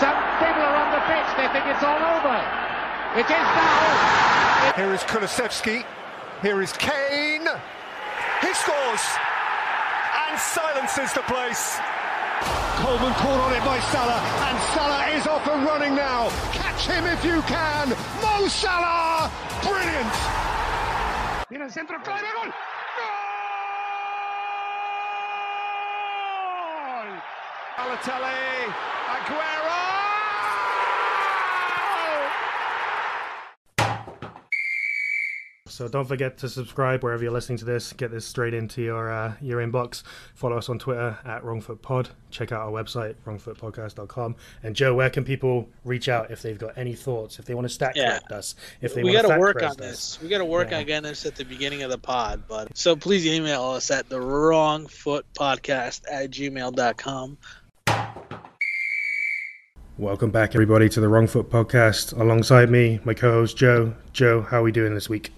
Some people are on the pitch. They think it's all over. It is now. Here is Kulusevski. Here is Kane. He scores and silences the place. Coleman caught on it by Salah, and Salah is off and running now. Catch him if you can. Mo Salah, brilliant. Mira el centro, clave, gol. Gol! Balotelli, Aguero. So don't forget to subscribe wherever you're listening to this. Get this straight into your uh, your inbox. Follow us on Twitter at WrongFootPod. Check out our website wrongfootpodcast.com. And Joe, where can people reach out if they've got any thoughts? If they want to stack Yeah. correct us? If they we got to to work on this. We got to work Yeah. on getting this at the beginning of the pod. But so please email us at the wrongfootpodcast foot podcast at gmail.com. Welcome back, everybody, to the Wrong Foot Podcast. Alongside me, my co-host Joe. Joe, how are we doing this week?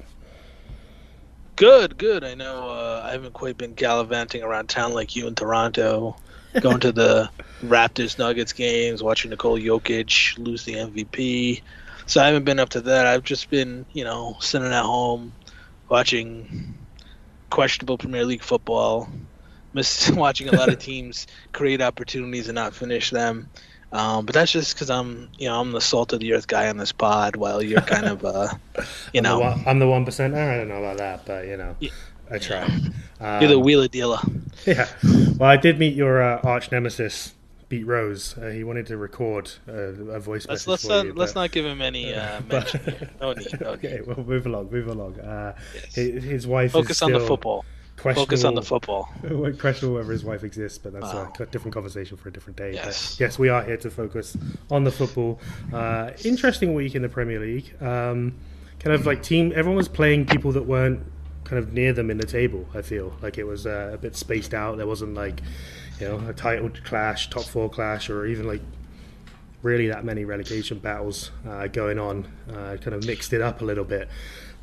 Good, good. I know uh, I haven't quite been gallivanting around town like you in Toronto, going to the Raptors Nuggets games, watching Nikola Jokic lose the MVP. So I haven't been up to that. I've just been, you know, sitting at home watching questionable Premier League football, miss watching a lot of teams create opportunities and not finish them. Um, but that's just because I'm, you know, I'm the salt of the earth guy on this pod, while you're kind of, uh, you I'm the know, one- I'm the one percenter. I don't know about that, but you know, Yeah. I try. you're the Um, wheeler dealer. Yeah. Well, I did meet your uh, arch nemesis, Beat Rose. Uh, he wanted to record uh, a voice Let's message let's for not, you, let's but- not give him any uh, mention. No need. No okay, need. well, move along, move along. Uh, Yes. his, his wife Focus is on the football. Focus on the football. Questionable whether his wife exists, but that's a different conversation for a different day. Yes. But yes, we are here to focus on the football. Uh, interesting week in the Premier League. Um, kind of like team, everyone was playing people that weren't kind of near them in the table. I feel like it was uh, a bit spaced out. There wasn't like you know a title clash, top four clash, or even like really that many relegation battles uh, going on. Uh, kind of mixed it up a little bit.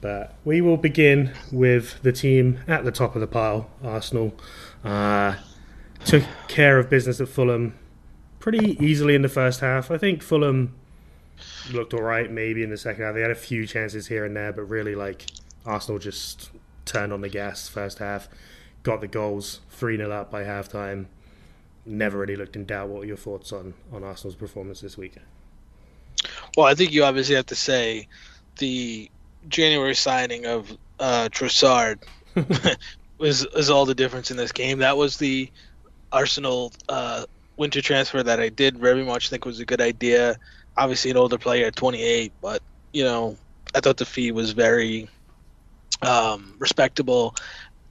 But we will begin with the team at the top of the pile, Arsenal. Uh, took care of business at Fulham pretty easily in the first half. I think Fulham looked all right maybe in the second half. They had a few chances here and there, but really like Arsenal just turned on the gas first half, got the goals, 3 0 up by halftime. Never really looked in doubt. What were your thoughts on, on Arsenal's performance this week? Well, I think you obviously have to say the January signing of uh, Trossard was is all the difference in this game. That was the Arsenal uh, winter transfer that I did very much think was a good idea. Obviously, an older player at 28, but you know, I thought the fee was very um, respectable,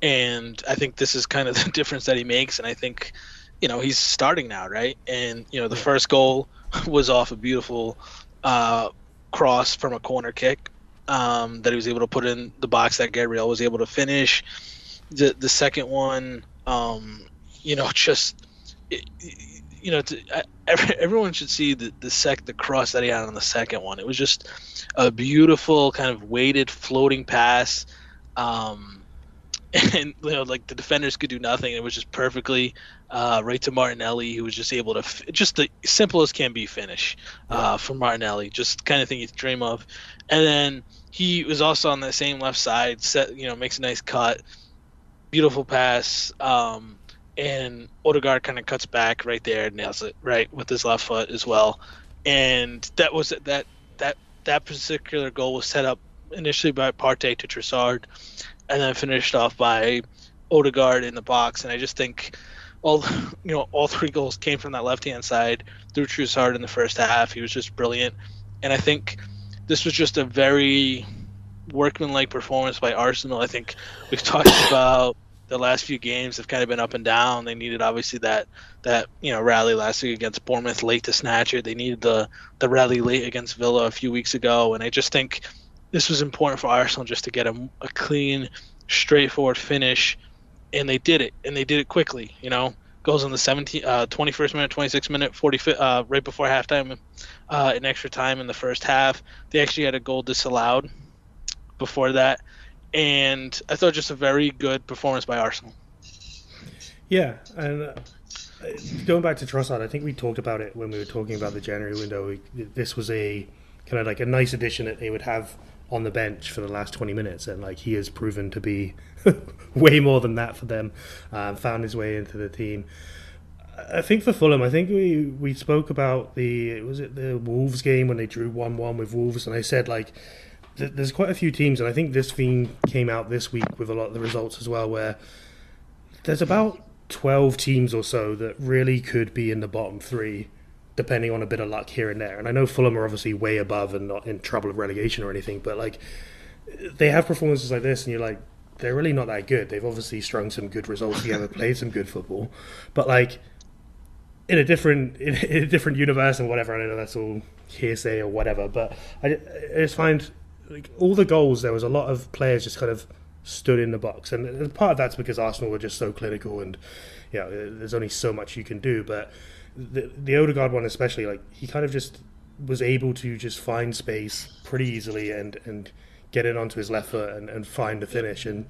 and I think this is kind of the difference that he makes. And I think, you know, he's starting now, right? And you know, the first goal was off a beautiful uh, cross from a corner kick um, that he was able to put in the box that Gabriel was able to finish. The the second one, um, you know, just it, you know, to, I- every, everyone should see the the sec the cross that he had on the second one. It was just a beautiful kind of weighted floating pass. Um, and you know, like the defenders could do nothing. It was just perfectly uh, right to Martinelli, who was just able to f- just the simplest can be finish uh, from Martinelli, just kind of thing you dream of. And then he was also on the same left side, set you know makes a nice cut, beautiful pass, um, and Odegaard kind of cuts back right there, nails it right with his left foot as well. And that was that that that particular goal was set up initially by Partey to Trossard, and then finished off by Odegaard in the box. And I just think all you know all three goals came from that left hand side through Trossard in the first half. He was just brilliant, and I think this was just a very workmanlike performance by Arsenal. I think we've talked about the last few games have kind of been up and down. They needed obviously that that you know rally last week against Bournemouth late to snatch it. They needed the the rally late against Villa a few weeks ago, and I just think this was important for Arsenal just to get a, a clean, straightforward finish, and they did it, and they did it quickly. You know, goes in the 17, uh, 21st minute, 26th minute, 40 uh, right before halftime, uh, in extra time in the first half. They actually had a goal disallowed before that, and I thought just a very good performance by Arsenal. Yeah, and uh, going back to Trossard, I think we talked about it when we were talking about the January window. We, this was a kind of like a nice addition that they would have on the bench for the last 20 minutes, and like he has proven to be way more than that for them. Um, found his way into the team. I think for Fulham, I think we we spoke about the was it the Wolves game when they drew one one with Wolves, and I said like th- there's quite a few teams, and I think this theme came out this week with a lot of the results as well, where there's about 12 teams or so that really could be in the bottom three depending on a bit of luck here and there. And I know Fulham are obviously way above and not in trouble of relegation or anything, but like they have performances like this, and you're like, they're really not that good. They've obviously strung some good results together, played some good football, but like in a different in, a different universe and whatever. I don't know that's all hearsay or whatever, but I, I just find like all the goals there was a lot of players just kind of stood in the box, and part of that's because Arsenal were just so clinical, and know, there's only so much you can do, but the the Odegaard one especially, like he kind of just was able to just find space pretty easily and and get it onto his left foot and, and find the finish and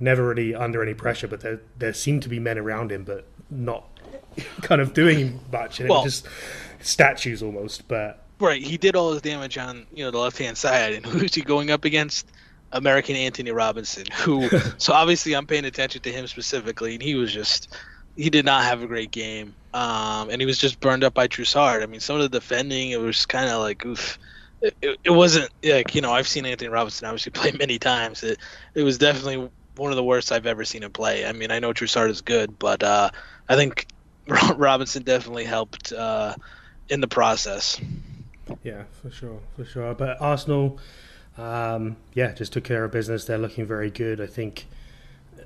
never really under any pressure. But there there seemed to be men around him, but not kind of doing much, and well, it was just statues almost. But right, he did all his damage on you know the left hand side, and who's he going up against? American Anthony Robinson, who so obviously I'm paying attention to him specifically, and he was just he did not have a great game, um, and he was just burned up by Trossard. I mean, some of the defending it was kind of like oof. It, it, wasn't like you know I've seen Anthony Robinson obviously play many times. It it was definitely one of the worst I've ever seen him play. I mean, I know Trossard is good, but uh, I think Robinson definitely helped uh, in the process. Yeah, for sure, for sure. But Arsenal, um, yeah, just took care of business. They're looking very good. I think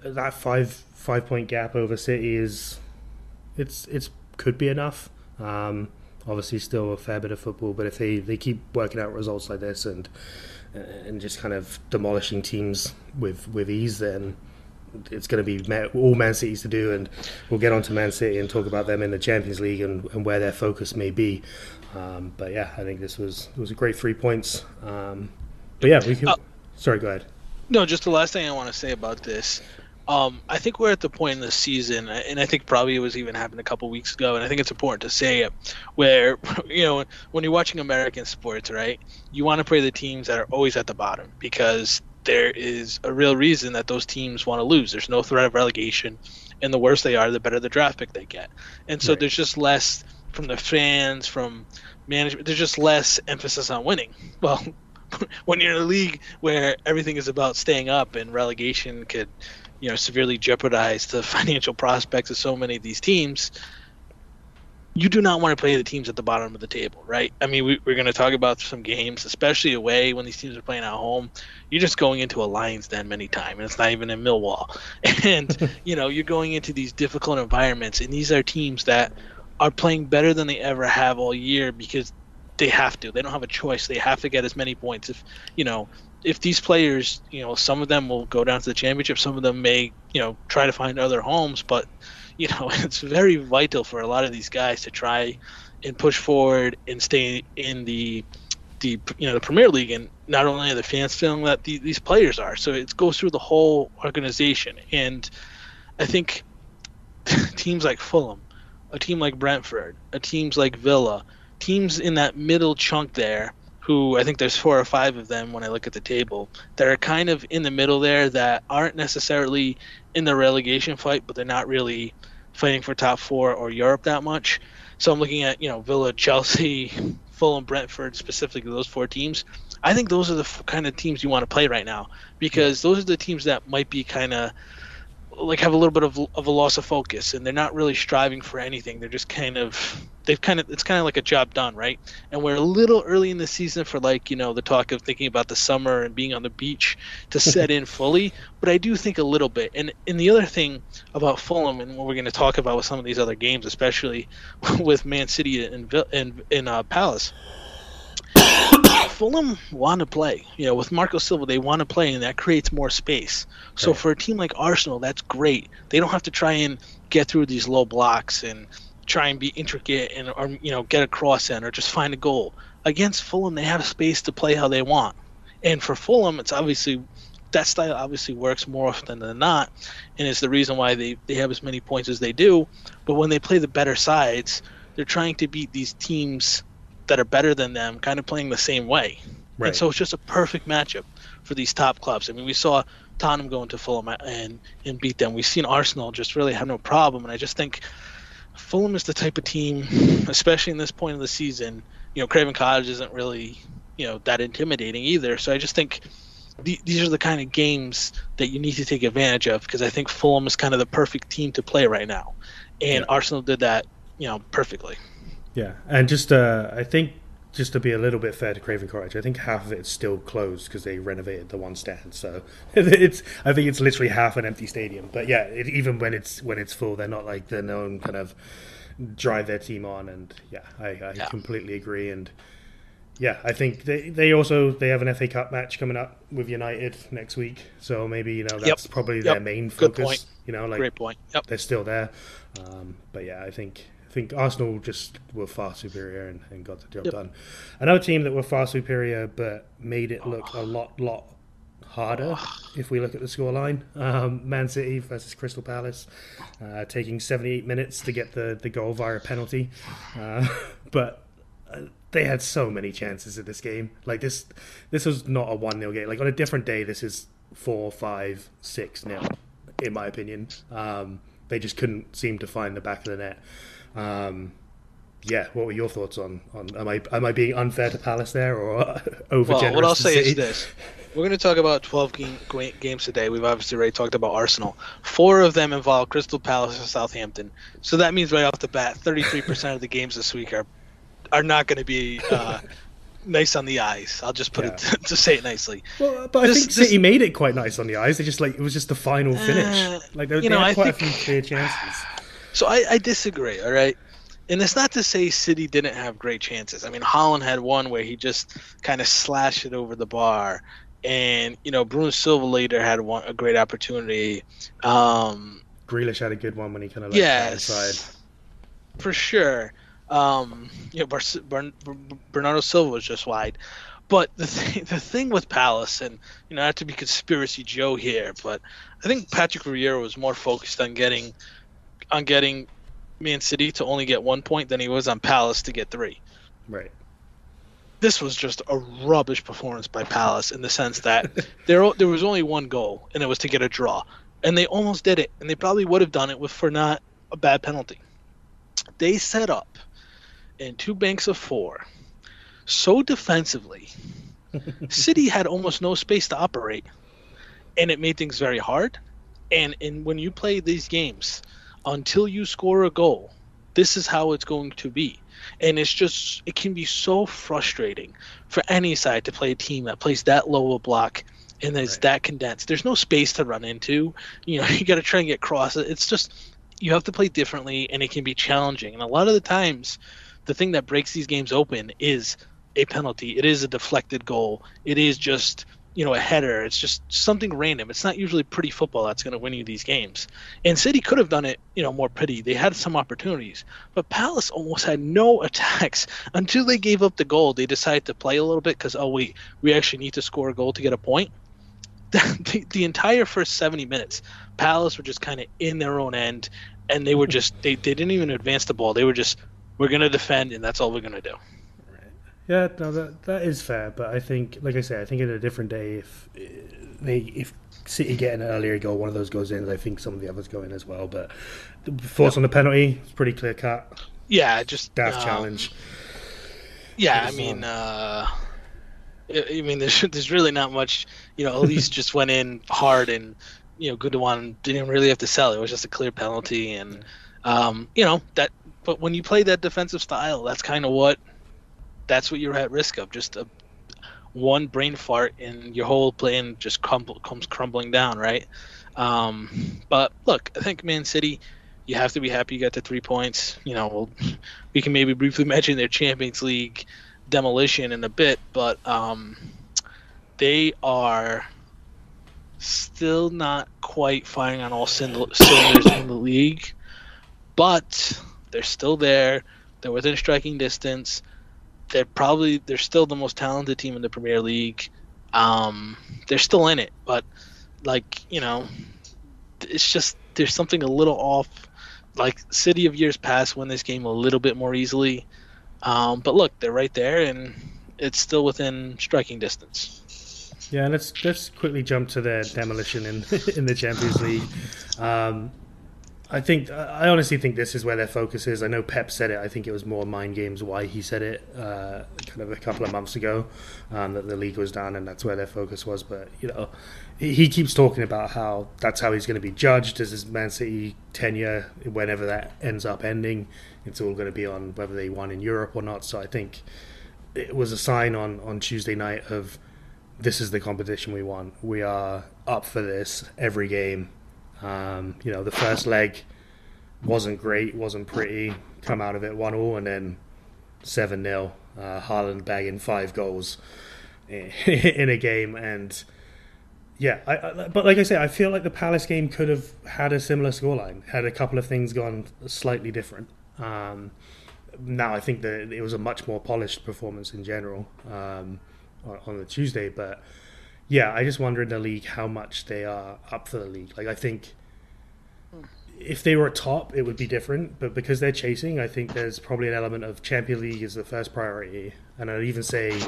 that five five point gap over City is it's it's could be enough. Um, obviously, still a fair bit of football, but if they, they keep working out results like this and and just kind of demolishing teams with with ease, then it's going to be all Man City's to do. And we'll get on to Man City and talk about them in the Champions League and, and where their focus may be. Um, but yeah, I think this was was a great three points. Um, but yeah, we can. Uh, sorry, go ahead. No, just the last thing I want to say about this. Um, I think we're at the point in the season, and I think probably it was even happened a couple weeks ago, and I think it's important to say it, where you know when you're watching American sports, right, you want to play the teams that are always at the bottom because there is a real reason that those teams want to lose. There's no threat of relegation, and the worse they are, the better the draft pick they get, and so right. there's just less from the fans, from management. There's just less emphasis on winning. Well, when you're in a league where everything is about staying up and relegation could you know severely jeopardize the financial prospects of so many of these teams you do not want to play the teams at the bottom of the table right? I mean we, are going to talk about some games especially away when these teams are playing at home. You're just going into a lions den many times and it's not even in millwall. And you know you're going into these difficult environments and these are teams that are playing better than they ever have all year because they have to. They don't have a choice. They have to get as many points if you know if these players, you know, some of them will go down to the championship, some of them may, you know, try to find other homes, but you know, it's very vital for a lot of these guys to try and push forward and stay in the the you know the Premier League, and not only are the fans feeling that the, these players are, so it goes through the whole organization, and I think teams like Fulham, a team like Brentford, a teams like Villa, teams in that middle chunk there who I think there's four or five of them when I look at the table that are kind of in the middle there that aren't necessarily in the relegation fight, but they're not really fighting for top four or Europe that much. So I'm looking at you know Villa, Chelsea, Fulham, Brentford, specifically those four teams. I think those are the kind of teams you want to play right now because those are the teams that might be kind of like have a little bit of, of a loss of focus and they're not really striving for anything. They're just kind of they've kind of it's kind of like a job done right? And we're a little early in the season for like you know the talk of thinking about the summer and being on the beach to set in fully but i do think a little bit. And and the other thing about fulham and what we're going to talk about with some of these other games especially with man city and and in uh, palace Fulham want to play. You know, with Marco Silva, they want to play, and that creates more space. So right. for a team like Arsenal, that's great. They don't have to try and get through these low blocks and try and be intricate and or you know get a cross in or just find a goal. Against Fulham, they have space to play how they want. And for Fulham, it's obviously that style obviously works more often than not, and it's the reason why they, they have as many points as they do. But when they play the better sides, they're trying to beat these teams that are better than them, kind of playing the same way. Right. And so it's just a perfect matchup for these top clubs. I mean, we saw Tottenham go into Fulham and and beat them. We've seen Arsenal just really have no problem, and I just think Fulham is the type of team, especially in this point of the season. You know, Craven Cottage isn't really you know that intimidating either. So I just think the, these are the kind of games that you need to take advantage of because I think Fulham is kind of the perfect team to play right now, and Yeah. Arsenal did that you know perfectly. Yeah, and just uh, I think just to be a little bit fair to Craven Cottage, I think half of it's still closed because they renovated the one stand. So it's I think it's literally half an empty stadium. But yeah, it, even when it's when it's full, they're not like the known kind of drive their team on. And yeah, I, I Yeah. completely agree. And yeah, I think they they also they have an FA Cup match coming up with United next week. So maybe you know that's probably their Yep. main Good focus. point. You know, like Great point. Yep. they're still there. Um, but yeah, I think think Arsenal just were far superior and, and got the job Yep. done. Another team that were far superior but made it look a lot lot harder if we look at the scoreline. Um, Man City versus Crystal Palace, uh, taking 78 minutes to get the, the goal via a penalty. Uh, but uh, they had so many chances in this game. Like this, this was not a one 0 game. Like on a different day, this is four, five, six nil, in my opinion. Um, they just couldn't seem to find the back of the net. Um, yeah, what were your thoughts on, on am I am I being unfair to Palace there or over Well, what I'll say City? is this: we're going to talk about 12 game, games today. We've obviously already talked about Arsenal. Four of them involve Crystal Palace and Southampton. So that means right off the bat, 33% of the games this week are are not going to be uh, nice on the eyes. I'll just put it Yeah. to say it nicely. Well, but I This- think this- City made it quite nice on the eyes. They just like it was just the final finish. Uh, like they, you know, I quite a few clear chances. So I, I disagree. All right. And it's not to say City didn't have great chances. I mean, Haaland had one where he just kind of slashed it over the bar, and you know, Bruno Silva later had one a great opportunity. Um, Grealish had a good one when he kind of like got inside. yes, for sure. Um, you know, Bar- Bar- Bernardo Silva was just wide. But the thing, the thing with Palace, and you know, not to be conspiracy Joe here, but I think Patrick Vieira was more focused on getting, on getting Man City to only get one point than he was on Palace to get three. Right. This was just a rubbish performance by Palace in the sense that there there was only one goal, and it was to get a draw, and they almost did it, and they probably would have done it with for not a bad penalty. They set up in two banks of four so defensively. City had almost no space to operate, and it made things very hard. And and when you play these games, until you score a goal, this is how it's going to be. And it's just it can be so frustrating for any side to play a team that plays that low a block and is Right. that condensed. There's no space to run into. You know, you got to try and get across it. It's just you have to play differently, and it can be challenging. And a lot of the times, the thing that breaks these games open is a penalty. It is a deflected goal. It is just you know a header. It's just something random. It's not usually pretty football that's going to win you these games. And City could have done it, you know, more pretty. They had some opportunities, but Palace almost had no attacks until they gave up the goal. They decided to play a little bit because oh wait, we actually need to score a goal to get a point. the, the entire first 70 minutes, Palace were just kind of in their own end, and they were just they, they didn't even advance the ball. They were just we're gonna defend, and that's all we're gonna do. Yeah, no, that that is fair, but I think, like I said, I think in a different day, if uh, they if City get an earlier goal, one of those goes in, and I think some of the others go in as well. But the thoughts on the penalty? It's pretty clear cut. Yeah, just Daft um, challenge. Yeah, I mean, um, uh, I mean, there's there's really not much. You know, Elise just went in hard, and you know, Goodwin didn't really have to sell. It was just a clear penalty, and um, you know that. But when you play that defensive style, that's kind of what that's what you're at risk of. Just a one brain fart, and your whole plan just crumble, comes crumbling down, right? Um, but look, I think Man City. You have to be happy you got the three points. You know, we'll, we can maybe briefly mention their Champions League demolition in a bit, but um, they are still not quite firing on all cylinders in the league, but they're still there. They're within striking distance. They're probably they're still the most talented team in the Premier League. Um, they're still in it, but like you know, it's just there's something a little off. Like City of years past win this game a little bit more easily, um, but look, they're right there, and it's still within striking distance. Yeah, let's let's quickly jump to their demolition in in the Champions League. Um, I think I honestly think this is where their focus is. I know Pep said it. I think it was more mind games why he said it, uh, kind of a couple of months ago, um, that the league was down and that's where their focus was. But you know, he, keeps talking about how that's how he's going to be judged as his Man City tenure, whenever that ends up ending. It's all going to be on whether they won in Europe or not. So I think it was a sign on on Tuesday night of this is the competition we want. We are up for this every game. Um, you know, the first leg wasn't great, wasn't pretty. Come out of it one all, and then seven 0 uh, Haaland bagging five goals in a game, and yeah, I, I, but like I say, I feel like the Palace game could have had a similar scoreline, had a couple of things gone slightly different. Um, now I think that it was a much more polished performance in general. Um, on the Tuesday. But yeah, I just wonder in the league how much they are up for the league. Like I think if they were top, it would be different. But because they're chasing, I think there's probably an element of Champion League is the first priority, and I'd even say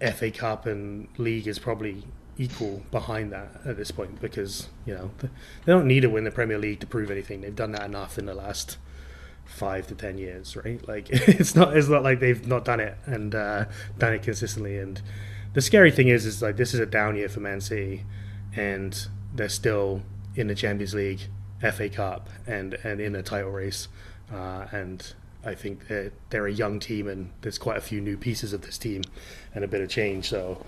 FA Cup and League is probably equal behind that at this point because you know they don't need to win the Premier League to prove anything. They've done that enough in the last five to ten years, right? Like it's not it's not like they've not done it and uh, done it consistently. And the scary thing is, is like this is a down year for Man City, and they're still in the Champions League, FA Cup, and and in a title race. Uh, and I think they're, they're a young team, and there's quite a few new pieces of this team, and a bit of change. So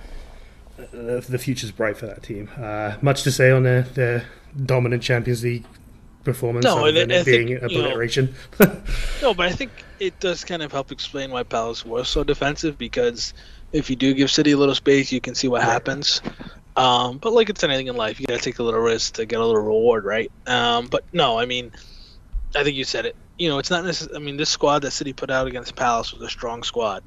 uh, the, the future's bright for that team. Uh, much to say on their, their dominant Champions League performance no, other than it being think, obliteration. Know, no, but I think it does kind of help explain why Palace were so defensive because if you do give City a little space, you can see what happens. Um, but like it's anything in life, you gotta take a little risk to get a little reward, right? Um, but no, I mean, I think you said it. You know, it's not necessarily. I mean, this squad that City put out against Palace was a strong squad.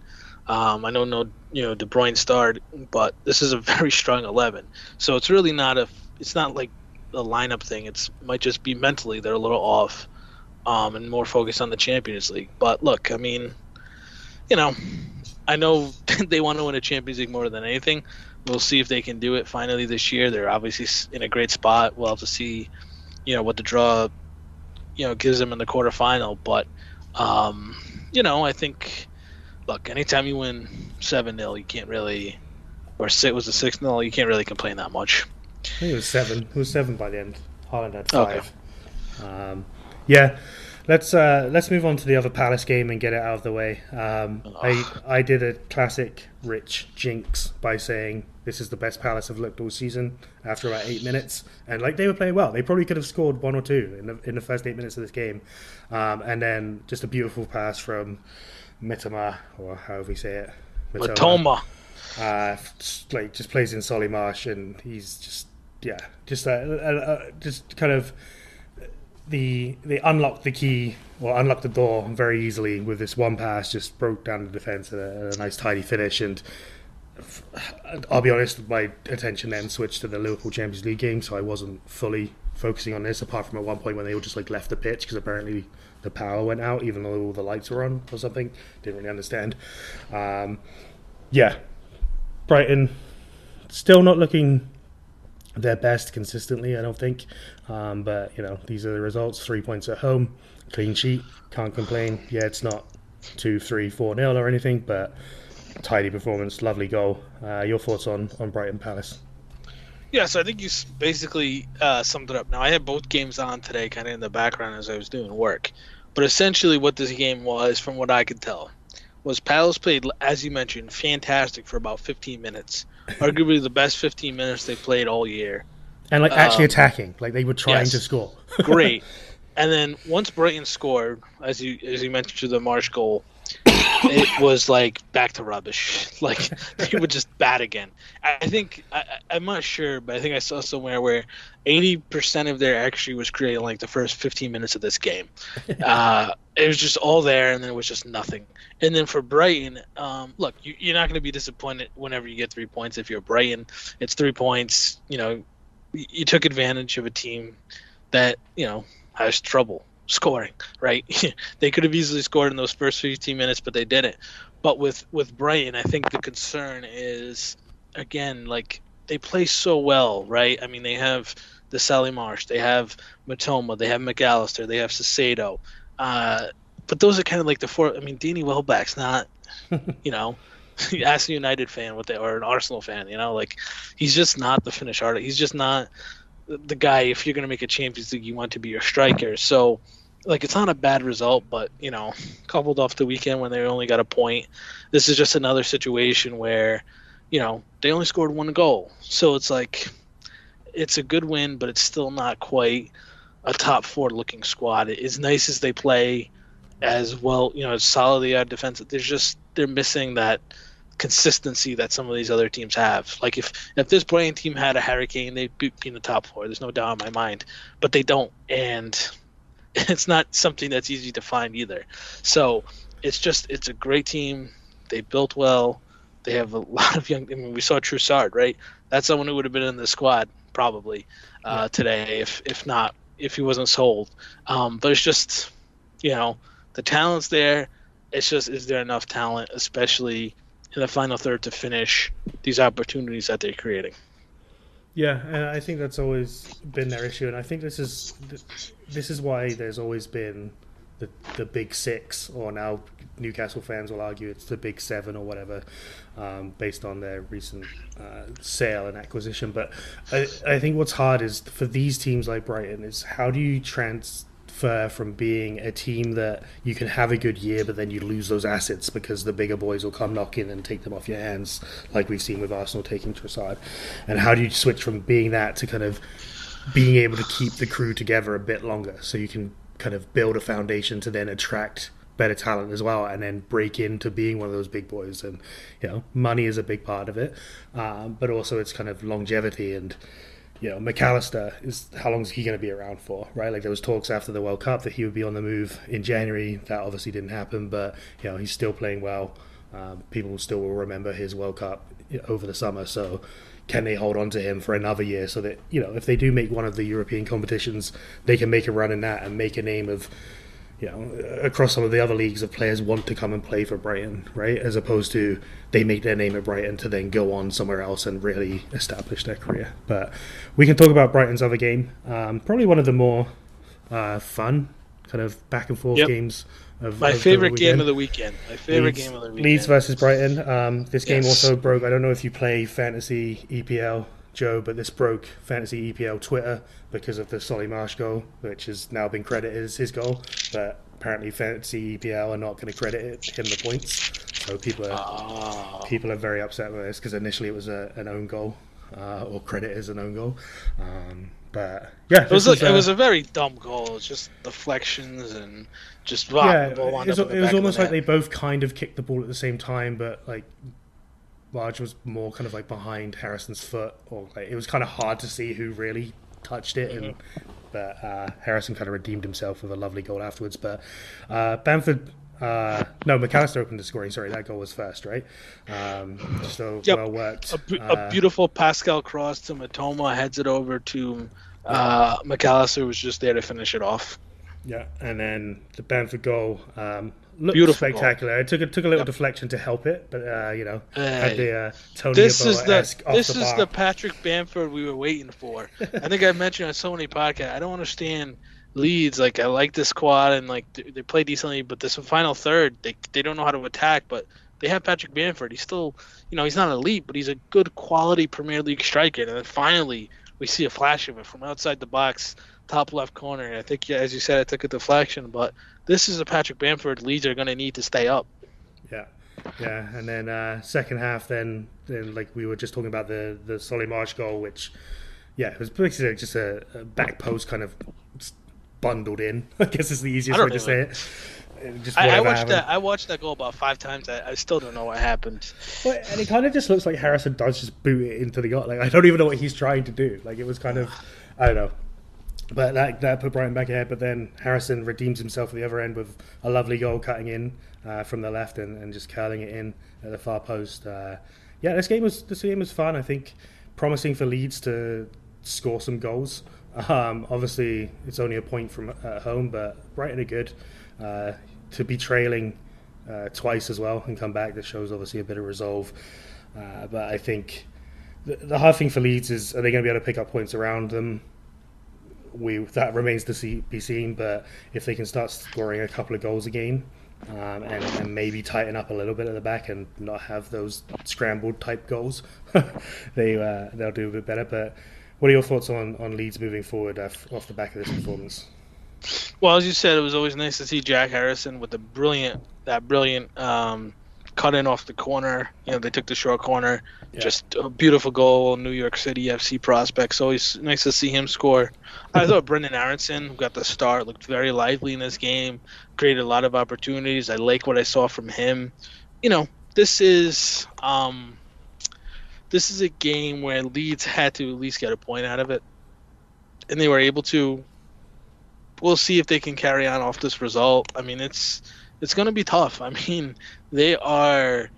Um, I know no, you know, De Bruyne starred, but this is a very strong eleven. So it's really not a. It's not like a lineup thing. It's might just be mentally they're a little off, um, and more focused on the Champions League. But look, I mean, you know, I know they want to win a Champions League more than anything. We'll see if they can do it finally this year. They're obviously in a great spot. We'll have to see, you know, what the draw, you know, gives them in the quarterfinal. But, um, you know, I think, look, anytime you win seven 0 you can't really, or six was a six 0 you can't really complain that much. I think it was seven. It was seven by the end. Haaland had five. Okay. Um, yeah, let's uh, let's move on to the other Palace game and get it out of the way. Um, I I did a classic Rich jinx by saying this is the best Palace have looked all season after about eight minutes, and like they were playing well. They probably could have scored one or two in the in the first eight minutes of this game, um, and then just a beautiful pass from Mitoma or however you say it, Mitoma. Mitoma. Uh, like just plays in Solly March, and he's just yeah, just uh, just kind of the they unlocked the key or unlocked the door very easily with this one pass. Just broke down the defense at a, a nice tidy finish. And I'll be honest, my attention then switched to the Liverpool Champions League game, so I wasn't fully focusing on this. Apart from at one point when they all just like left the pitch because apparently the power went out, even though all the lights were on or something. Didn't really understand. Um, yeah, Brighton still not looking their best consistently, I don't think. Um, but, you know, these are the results three points at home, clean sheet, can't complain. Yeah, it's not two, three, four nil or anything, but tidy performance, lovely goal. Uh, your thoughts on, on Brighton Palace? Yeah, so I think you basically uh, summed it up. Now, I had both games on today, kind of in the background as I was doing work. But essentially, what this game was, from what I could tell, was Palace played, as you mentioned, fantastic for about 15 minutes arguably the best 15 minutes they played all year. And like actually um, attacking, like they were trying yes, to score. great. And then once Brighton scored, as you as you mentioned to the March goal, it was like back to rubbish. Like they would just bat again. I think I, I'm not sure, but I think I saw somewhere where 80% of their actually was created like the first 15 minutes of this game. Uh, it was just all there, and then it was just nothing. And then for Brighton, um, look, you, you're not going to be disappointed whenever you get three points. If you're Brighton, it's three points. You know, you, took advantage of a team that you know has trouble scoring, right? they could have easily scored in those first 15 minutes, but they didn't. But with with Brighton, I think the concern is again like they play so well, right? I mean, they have the Solly March, they have Mitoma, they have McAllister, they have Caicedo. Uh, but those are kind of like the four. I mean, Danny Welbeck's not, you know, ask a United fan what they or an Arsenal fan, you know, like he's just not the finished artist. He's just not the guy. If you're going to make a Champions League, you want to be your striker. So like it's not a bad result, but you know, coupled off the weekend when they only got a point, this is just another situation where, you know, they only scored one goal. So it's like it's a good win, but it's still not quite a top four looking squad. As nice as they play, as well, you know, as solid they are defensive, there's just they're missing that consistency that some of these other teams have. Like if if this playing team had a Harry Kane, they'd be in the top four. There's no doubt in my mind, but they don't, and it's not something that's easy to find either. So it's just it's a great team. They built well. They have a lot of young. I mean, we saw Trossard, right? That's someone who would have been in the squad probably uh, today, if if not if he wasn't sold. Um, but it's just, you know, the talent's there. It's just is there enough talent, especially in the final third, to finish these opportunities that they're creating. Yeah, and I think that's always been their issue, and I think this is this is why there's always been the the big six, or now Newcastle fans will argue it's the big seven or whatever, um, based on their recent uh, sale and acquisition. But I, I think what's hard is for these teams like Brighton is how do you trans from being a team that you can have a good year, but then you lose those assets because the bigger boys will come knock in and take them off your hands, like we've seen with Arsenal taking Trossard. And how do you switch from being that to kind of being able to keep the crew together a bit longer so you can kind of build a foundation to then attract better talent as well and then break into being one of those big boys and you know money is a big part of it um, but also it's kind of longevity and you know, McAllister is how long is he going to be around for, right? Like there was talks after the World Cup that he would be on the move in January. That obviously didn't happen, but you know he's still playing well. Um, people still will remember his World Cup over the summer. So can they hold on to him for another year so that you know if they do make one of the European competitions, they can make a run in that and make a name of you know, across some of the other leagues of players want to come and play for Brighton, right? As opposed to they make their name at Brighton to then go on somewhere else and really establish their career. But we can talk about Brighton's other game. Um, probably one of the more uh, fun, kind of back and forth yep. games. Of, My of favorite game of the weekend. My favorite Leeds, game of the weekend. Leeds versus Brighton. Um, this game yes. also broke. I don't know if you play fantasy EPL, Joe, but this broke fantasy EPL Twitter because of the Solly March goal, which has now been credited as his goal. But apparently, fantasy EPL are not going to credit him the points. So people are oh. people are very upset with this because initially it was a, an own goal uh, or credit as an own goal. Um, but yeah, it was like, it was a very dumb goal. It was just deflections and just yeah. it was, it was almost like they both kind of kicked the ball at the same time, but like March was more kind of like behind Harrison's foot, or like it was kind of hard to see who really touched it, and but uh, Harrison kind of redeemed himself with a lovely goal afterwards. But uh, Bamford, uh, no, McAllister opened the scoring. Sorry, that goal was first, right? Um, so yep. well worked. A, a, uh, beautiful Pascal Gross to Mitoma heads it over to uh, McAllister, was just there to finish it off. Yeah, and then the Bamford goal. Um, looked Beautiful spectacular. Goal. It took it took a little yep. deflection to help it, but uh, you know, had the uh, Tony this is the this the is the Patrick Bamford we were waiting for. I think I mentioned on so many podcasts. I don't understand Leeds. Like I like this squad and like they play decently, but this final third they they don't know how to attack. But they have Patrick Bamford. He's still, you know, he's not elite, but he's a good quality Premier League striker. And then finally, we see a flash of it from outside the box, top left corner. I think, as you said, it took a deflection, but this is a Patrick Bamford Leeds are going to need to stay up. Yeah. Yeah, and then uh, second half, then, then like we were just talking about the the Solly March goal, which yeah, it was basically just a, a back post kind of bundled in. I guess is the easiest way to say it. just I, I watched happened. that. I watched that goal about five times. I, I still don't know what happened. Well, and it kind of just looks like Harrison does just boot it into the goal. Like I don't even know what he's trying to do. Like it was kind of, I don't know. But that that put Brighton back ahead. But then Harrison redeems himself at the other end with a lovely goal cutting in uh, from the left and, and just curling it in at the far post. Uh, yeah, this game was this game was fun. I think promising for Leeds to score some goals. Um, obviously, it's only a point from at home, but Brighton are good. Uh, to be trailing uh, twice as well and come back, that shows obviously a bit of resolve. Uh, but I think the, the hard thing for Leeds is are they going to be able to pick up points around them? We that remains to see, be seen. But if they can start scoring a couple of goals a game. Um, and, and maybe tighten up a little bit at the back and not have those scrambled type goals. they uh, they'll do a bit better. But what are your thoughts on, on Leeds moving forward off, off the back of this performance? Well, as you said, it was always nice to see Jack Harrison with the brilliant that brilliant um, cut in off the corner. You know, they took the short corner. Yeah. Just a beautiful goal. New York City FC prospects. Always nice to see him score. I thought Brenden Aaronson, who got the start, looked very lively in this game. Created a lot of opportunities. I like what I saw from him. You know, this is um, this is a game where Leeds had to at least get a point out of it, and they were able to. We'll see if they can carry on off this result. I mean, it's it's going to be tough. I mean, they are,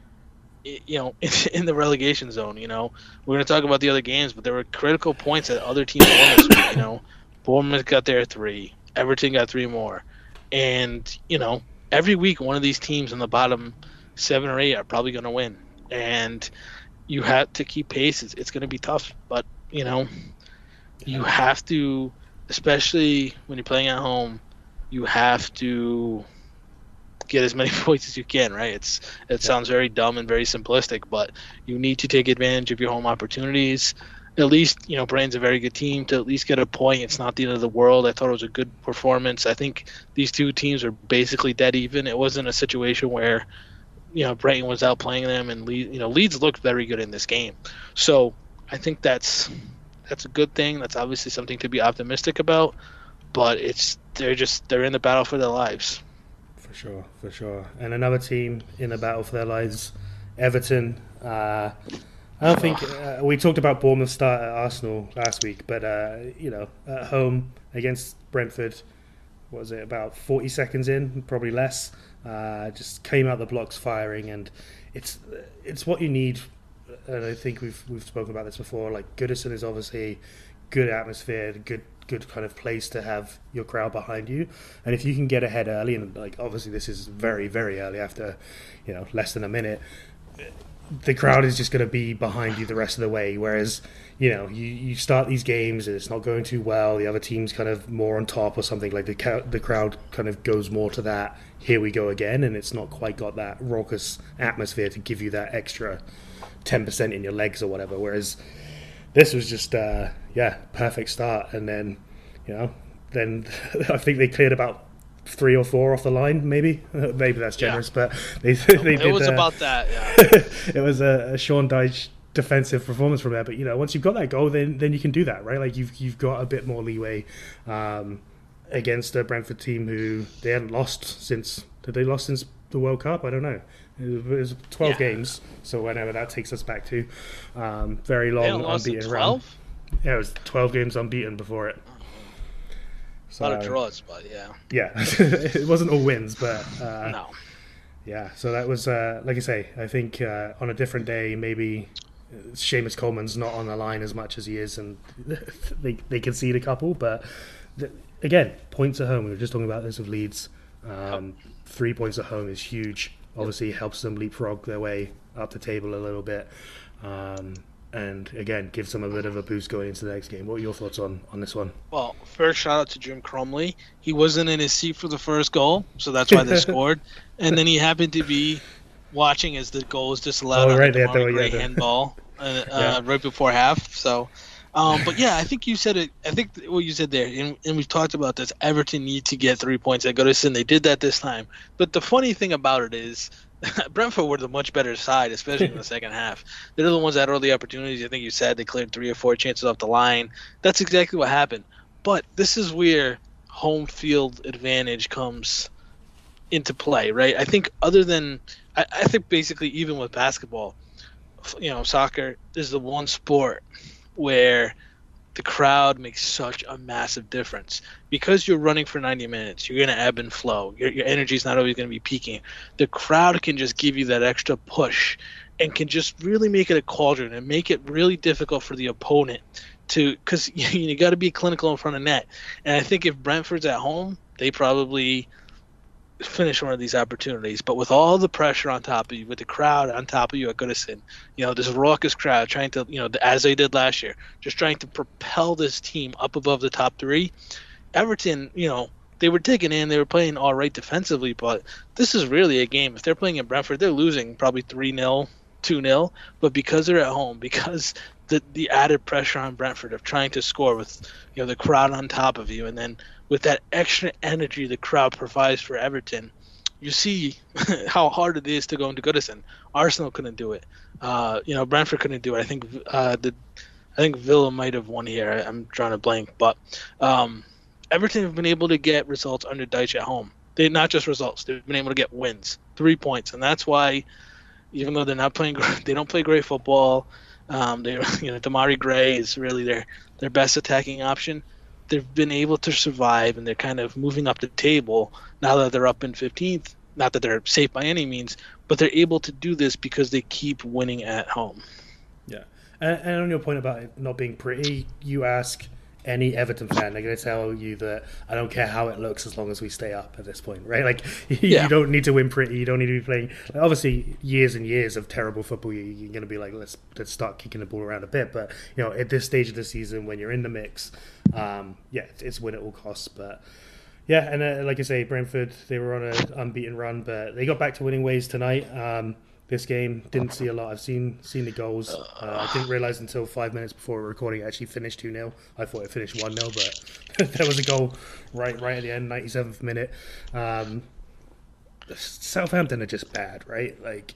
you know, in the relegation zone. You know, we're going to talk about the other games, but there were critical points that other teams won this week. You know, Bournemouth got their three, Everton got three more, and you know, every week one of these teams in the bottom seven or eight are probably going to win, and you have to keep pace. It's, it's going to be tough, but you know, you have to, especially when you're playing at home, you have to get as many points as you can. Right? It's it sounds very dumb and very simplistic, but you need to take advantage of your home opportunities. At least you know Brighton's a very good team to at least get a point. It's not the end of the world. I thought it was a good performance. I think these two teams are basically dead even. It wasn't a situation where you know Brighton was outplaying them, and Le- you know Leeds looked very good in this game. So I think that's that's a good thing. That's obviously something to be optimistic about. But it's they're just they're in the battle for their lives. For sure, for sure. And another team in a battle for their lives, Everton. Uh, I don't think uh, we talked about Bournemouth start at Arsenal last week, but uh, you know, at home against Brentford, what was it about forty seconds in, probably less. Uh, just came out the blocks firing, and it's it's what you need. And I think we've we've spoken about this before. Like Goodison is obviously good atmosphere, good good kind of place to have your crowd behind you. And if you can get ahead early, and like obviously this is very very early after you know less than a minute, the crowd is just going to be behind you the rest of the way. Whereas you know you, you start these games and it's not going too well, the other team's kind of more on top or something. Like the the crowd kind of goes more to that. Here we go again, and it's not quite got that raucous atmosphere to give you that extra ten percent in your legs or whatever. Whereas this was just uh, yeah perfect start, and then you know then I think they cleared about three or four off the line, maybe maybe that's Yeah. generous, but they they did. it was uh, about that. Yeah. it was a, a Sean Dyche defensive performance from there. But you know, once you've got that goal, then then you can do that, right? Like you've you've got a bit more leeway um, against a Brentford team who they hadn't lost since did they lost since the World Cup? I don't know. It was twelve Yeah. games, so whenever that takes us back to um, very long unbeaten run. Yeah, it was twelve games unbeaten before it. A lot of draws, but yeah. Yeah, it wasn't all wins, but uh, No. yeah, so that was uh, like I say. I think uh, on a different day, maybe uh, Seamus Coleman's not on the line as much as he is, and they they concede a couple. But th- again, points at home. We were just talking about this with Leeds. Um, three points at home is huge. Obviously, helps them leapfrog their way up the table a little bit, um, and again, gives them a bit of a boost going into the next game. What are your thoughts on on this one? Well, first shout out to Jim Crumley. He wasn't in his seat for the first goal, so that's why they scored. And then he happened to be watching as the goal was disallowed Oh, on right, the they had the- Demarai Gray yeah, handball uh, uh, Yeah. right before half. So, um, but yeah, I think you said it. I think what you said there, and, and we've talked about this. Everton need to get three points at Goodison. They did that this time. But the funny thing about it is. Brentford were the much better side, especially in the second half. They're the ones that had all the opportunities. I think you said they cleared three or four chances off the line. That's exactly what happened. But this is where home field advantage comes into play, right? I think other than I, I think basically even with basketball, you know, soccer is the one sport where the crowd makes such a massive difference. Because you're running for 90 minutes you're going to ebb and flow. Your, your energy is not always going to be peaking. The crowd can just give you that extra push and can just really make it a cauldron and make it really difficult for the opponent to because you, you got to be clinical in front of net. And i think if brentford's at home they probably finish one of these opportunities. But with all the pressure on top of you, with the crowd on top of you at Goodison, you know, this raucous crowd trying to, you know, as they did last year, just trying to propel this team up above the top three. Everton, you know, they were taking in, they were playing all right defensively, but this is really a game. If they're playing in Brentford, they're losing probably 3 0, 2 0. But because they're at home, because the, the added pressure on Brentford of trying to score with, you know, the crowd on top of you and then with that extra energy the crowd provides for Everton, you see how hard it is to go into Goodison. Arsenal couldn't do it. Uh, you know, Brentford couldn't do it. I think uh, the, I think Villa might have won here. I'm drawing a blank, but um, Everton have been able to get results under Dyche at home. They not just results; they've been able to get wins, three points, and that's why, even though they're not playing, they don't play great football. Um, they, you know, Demarai Gray is really their their best attacking option they've been able to survive and they're kind of moving up the table now that they're up in 15th. Not that they're safe by any means, but they're able to do this because they keep winning at home. Yeah. And, and on your point about it not being pretty, you ask any Everton fan, they're going to tell you that I don't care how it looks as long as we stay up at this point, right? Like you yeah. don't need to win pretty, you don't need to be playing. Like, obviously, years and years of terrible football, you, are going to be like, let's let's start kicking the ball around a bit. But you know, at this stage of the season, when you're in the mix, um, yeah, it's win at all costs. But yeah, and uh, like I say, Brentford they were on an unbeaten run, but they got back to winning ways tonight. Um, this game. Didn't see a lot. I've seen seen the goals. Uh, I didn't realize until five minutes before recording it actually finished two 0 I thought it finished one 0 but there was a goal right right at the end, ninety seventh minute. Um, Southampton are just bad, right? Like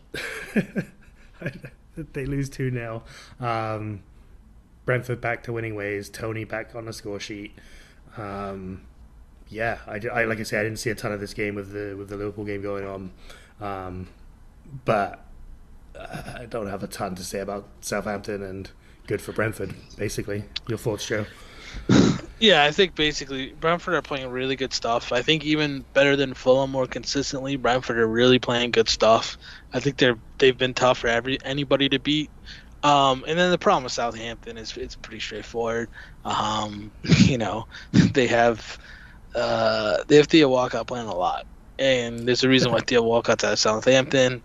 they lose two 0 um, Brentford back to winning ways. Tony back on the score sheet. Um, yeah, I, I, like I said, I didn't see a ton of this game with the with the Liverpool game going on, um, but I don't have a ton to say about Southampton and good for Brentford. Basically, your thoughts, Joe? Yeah, I think basically Brentford are playing really good stuff. I think even better than Fulham more consistently. Brentford are really playing good stuff. I think they're they've been tough for every anybody to beat. Um, and then the problem with Southampton is it's pretty straightforward. Um, you know, they have uh, they have Theo Walcott playing a lot, and there's a reason why Theo Walcott's at Southampton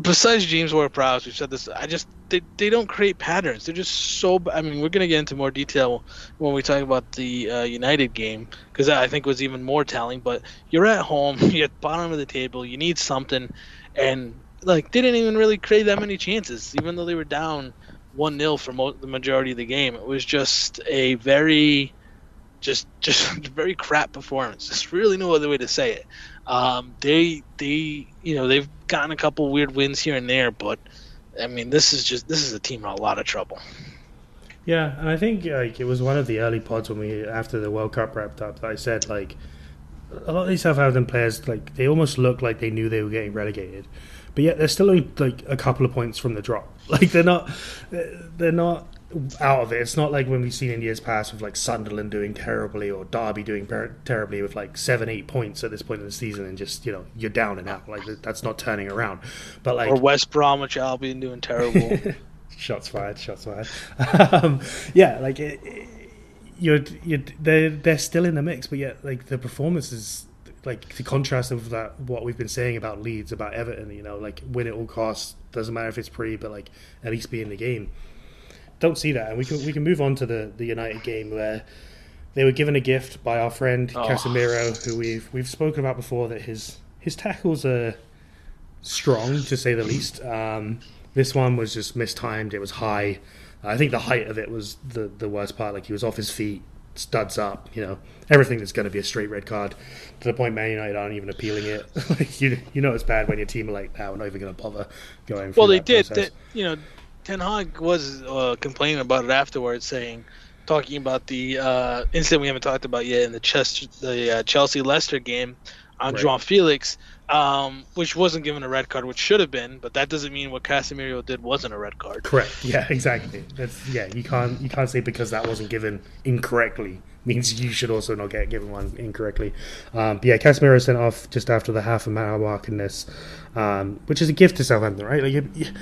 besides James Ward-Prowse, we've said this. I just they, they don't create patterns. They're just so. I mean, we're gonna get into more detail when we talk about the uh, United game because I think was even more telling. But you're at home, you're at the bottom of the table. You need something, and like they didn't even really create that many chances, even though they were down one 0 for mo- the majority of the game. It was just a very, just just very crap performance. There's really no other way to say it. Um, they they you know they've gotten a couple weird wins here and there, but I mean this is just this is a team in a lot of trouble. Yeah, and I think like it was one of the early pods when we after the World Cup wrapped up that I said like a lot of these Southampton players like they almost look like they knew they were getting relegated, but yet they're still only like a couple of points from the drop. Like they're not they're not out of it. It's not like when we've seen in years past with like Sunderland doing terribly or Derby doing per- terribly with like seven, eight points at this point in the season, and just you know you're down and out. Like that's not turning around. But like or West Bromwich Albion doing terrible. shots fired. Shots fired. um, yeah, like it, it, you're you're they're they're still in the mix, but yet like the performance is like the contrast of that what we've been saying about Leeds, about Everton. You know, like win at all costs. Doesn't matter if it's pre, but like at least be in the game don't see that. And we can we can move on to the, the United game where they were given a gift by our friend oh. Casemiro, who we've we've spoken about before. That his his tackles are strong to say the least. Um, this one was just mistimed. It was high. I think the height of it was the the worst part. Like he was off his feet, studs up. You know everything that's going to be a straight red card. To the point, Man United aren't even appealing it. like you you know it's bad when your team are like, "Now we're not even going to bother going." Well, they did. That, you know Ten Hag was uh, complaining about it afterwards, saying, talking about the uh, incident we haven't talked about yet in the, Chester, the uh, Chelsea Leicester game. on Right. João Felix, um, which wasn't given a red card, which should have been, but that doesn't mean what Casemiro did wasn't a red card. Correct. Yeah, exactly. That's yeah. You can't you can't say because that wasn't given incorrectly means you should also not get given one incorrectly. Um, but yeah, Casemiro sent off just after the half an hour mark in this, um, which is a gift to Southampton, right? Like.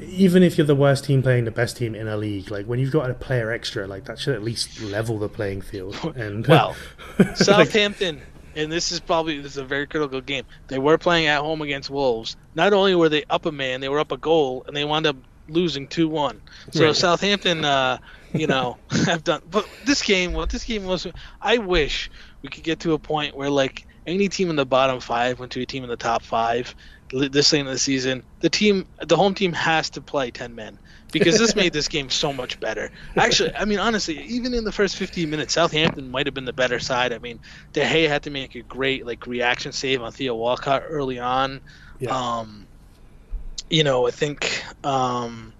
Even if you're the worst team playing the best team in a league, like when you've got a player extra, like that should at least level the playing field. And Well, Southampton, and this is probably this is a very critical game. They were playing at home against Wolves. Not only were they up a man, they were up a goal, and they wound up losing two one. So Right. Southampton, uh, you know, have done. But this game, what this game was, I wish we could get to a point where like any team in the bottom five went to a team in the top five. This late in the season, the team, the home team has to play ten men because this made this game so much better. Actually, I mean, honestly, even in the first 15 minutes, Southampton might have been the better side. I mean, De Gea had to make a great like reaction save on Theo Walcott early on. Yeah. Um, you know, I think um,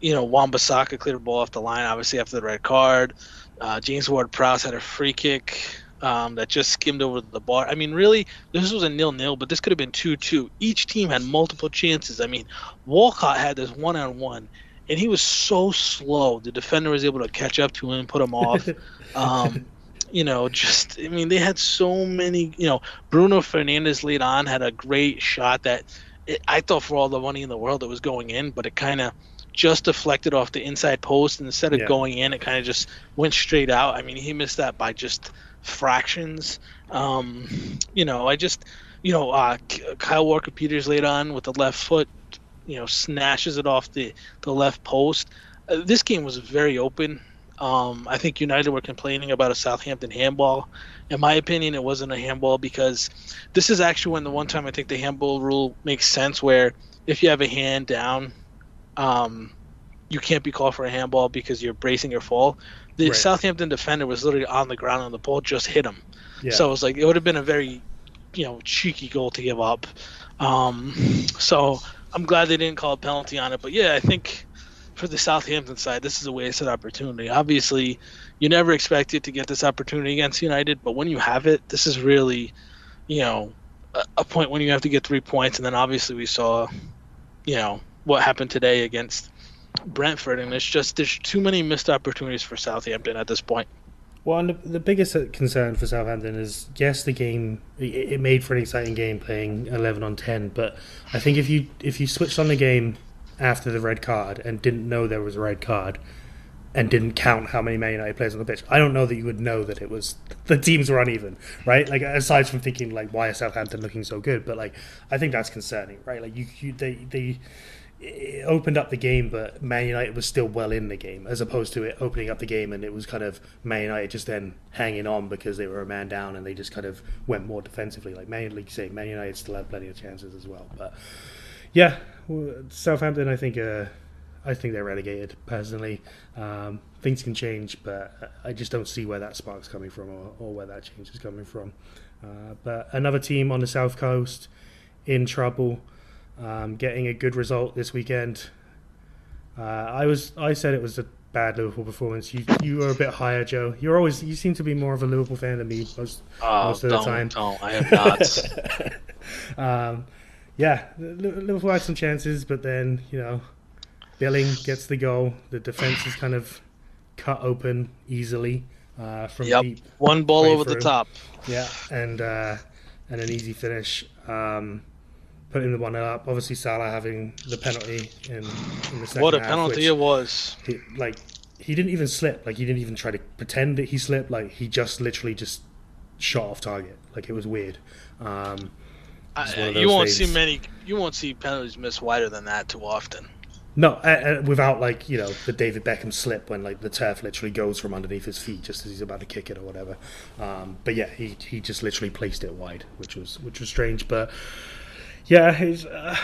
you know Wan Bissaka cleared the ball off the line, obviously after the red card. Uh, James Ward-Prowse had a free kick um, that just skimmed over the bar. I mean, really, this was a nil-nil, but this could have been two-two. Each team had multiple chances. I mean, Walcott had this one-on-one, and he was so slow. The defender was able to catch up to him, put him off. um, you know, just I mean, they had so many. You know, Bruno Fernandes late on had a great shot that it, I thought for all the money in the world it was going in, but it kind of just deflected off the inside post and instead of Yeah. going in, it kind of just went straight out. I mean, he missed that by just fractions. Um, you know, I just, you know, uh, Kyle Walker Peters late on with the left foot, you know, snatches it off the the left post. Uh, this game was very open. Um, I think United were complaining about a Southampton handball. In my opinion, it wasn't a handball because this is actually when the one time I think the handball rule makes sense where if you have a hand down, um, you can't be called for a handball because you're bracing your fall. The Right. Southampton defender was literally on the ground and the ball just hit him. yeah. So it was like it would have been a very, you know, cheeky goal to give up. Um, so I'm glad they didn't call a penalty on it. But yeah, I think for the Southampton side, this is a wasted opportunity. Obviously, you never expected to get this opportunity against United, but when you have it, this is really, you know, a, a point when you have to get three points. And then obviously we saw, you know, what happened today against Brentford, and it's just there's too many missed opportunities for Southampton at this point. Well, the, the biggest concern for Southampton is yes, the game it, it made for an exciting game playing eleven on ten, but I think if you if you switched on the game after the red card and didn't know there was a red card and didn't count how many Man United players on the pitch, I don't know that you would know that it was the teams were uneven, right? Like aside from thinking like why is Southampton looking so good, but like I think that's concerning, right? Like you, you they they it opened up the game, but Man United was still well in the game, as opposed to it opening up the game and it was kind of Man United just then hanging on because they were a man down and they just kind of went more defensively. Like Man, like you say, Man United still had plenty of chances as well. But yeah, Southampton, I think, uh, I think they're relegated personally. Um, things can change, but I just don't see where that spark's coming from or, or where that change is coming from. Uh, but another team on the south coast in trouble um, getting a good result this weekend. Uh, I was I said it was a bad Liverpool performance. You you were a bit higher, Joe. You're always you seem to be more of a Liverpool fan than me most Oh, most of the time. don't. I am not. Um, yeah, Li- Liverpool had some chances, but then you know, Billing gets the goal. The defense is kind of cut open easily uh, from Yep. deep. One ball over the top. Yeah, and uh, and an easy finish. Um, putting the one up. Obviously, Salah having the penalty in, in the second What a half, penalty it was. he, like he didn't even slip. Like he didn't even try to pretend that he slipped. Like he just literally just shot off target. Like it was weird. Um, I, you won't things. see many. You won't see penalties missed wider than that too often. no, uh, uh, without like you know the David Beckham slip when like the turf literally goes from underneath his feet just as he's about to kick it or whatever. Um, but yeah, he he just literally placed it wide, which was which was strange. But yeah, uh,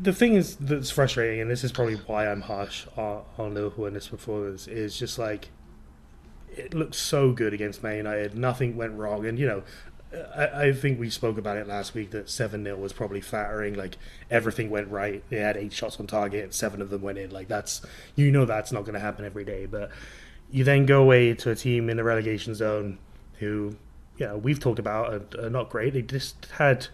the thing is that's frustrating, and this is probably why I'm harsh on, Liverpool in this performance. Is just like it looked so good against Man United. Nothing went wrong, and you know. I, I think we spoke about it last week that 7 0 was probably flattering. Like, everything went right. They had eight shots on target, seven of them went in. Like, that's, you know, that's not going to happen every day. But you then go away to a team in the relegation zone who you know, we've talked about are, are not great. They just had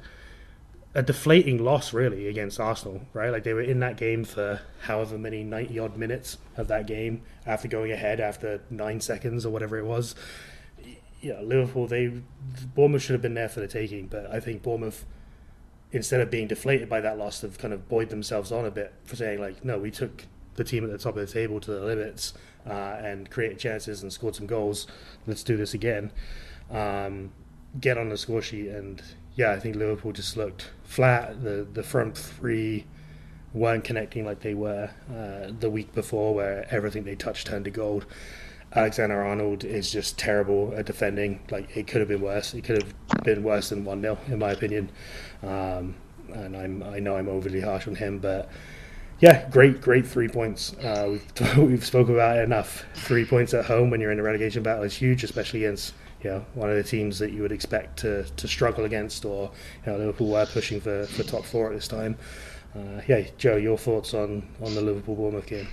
a deflating loss really against Arsenal, right? Like they were in that game for however many 90 odd minutes of that game after going ahead after nine seconds or whatever it was. Yeah, Liverpool, they Bournemouth should have been there for the taking, but I think Bournemouth, instead of being deflated by that loss, have kind of buoyed themselves on a bit for saying like, no, we took the team at the top of the table to the limits uh, and created chances and scored some goals. Let's do this again. Um, get on the score sheet and yeah, I think Liverpool just looked flat. The the front three weren't connecting like they were uh, the week before, where everything they touched turned to gold. Alexander Arnold is just terrible at defending. Like it could have been worse. It could have been worse than one 0 in my opinion. Um, and I'm I know I'm overly harsh on him, but yeah, great great three points. Uh, we've we've spoken about it enough. Three points at home when you're in a relegation battle is huge, especially against you know, one of the teams that you would expect to, to struggle against, or you know, Liverpool were pushing for, for top four at this time. Uh, yeah, Joe, your thoughts on, on the Liverpool Bournemouth game?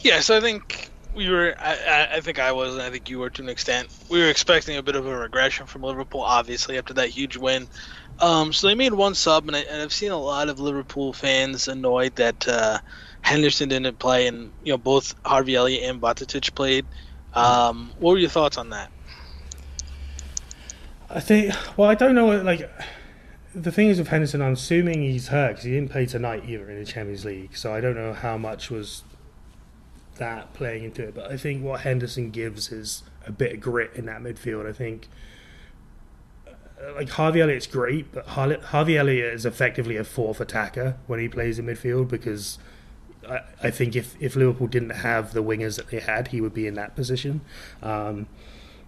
Yes, I think we were. I, I think I was, and I think you were to an extent. We were expecting a bit of a regression from Liverpool, obviously after that huge win. Um, so they made one sub, and, I, have seen a lot of Liverpool fans annoyed that uh, Henderson didn't play, and you know both Harvey Elliott and Bajcetic played. Um, what were your thoughts on that? I think. Well, I don't know. Like, the thing is with Henderson, I'm assuming he's hurt because he didn't play tonight either in the Champions League. So I don't know how much was that playing into it. But I think what Henderson gives is a bit of grit in that midfield. I think. Uh, like Harvey Elliott's great, but Harvey Elliott is effectively a fourth attacker when he plays in midfield because I, I think if, if Liverpool didn't have the wingers that they had, he would be in that position. Um,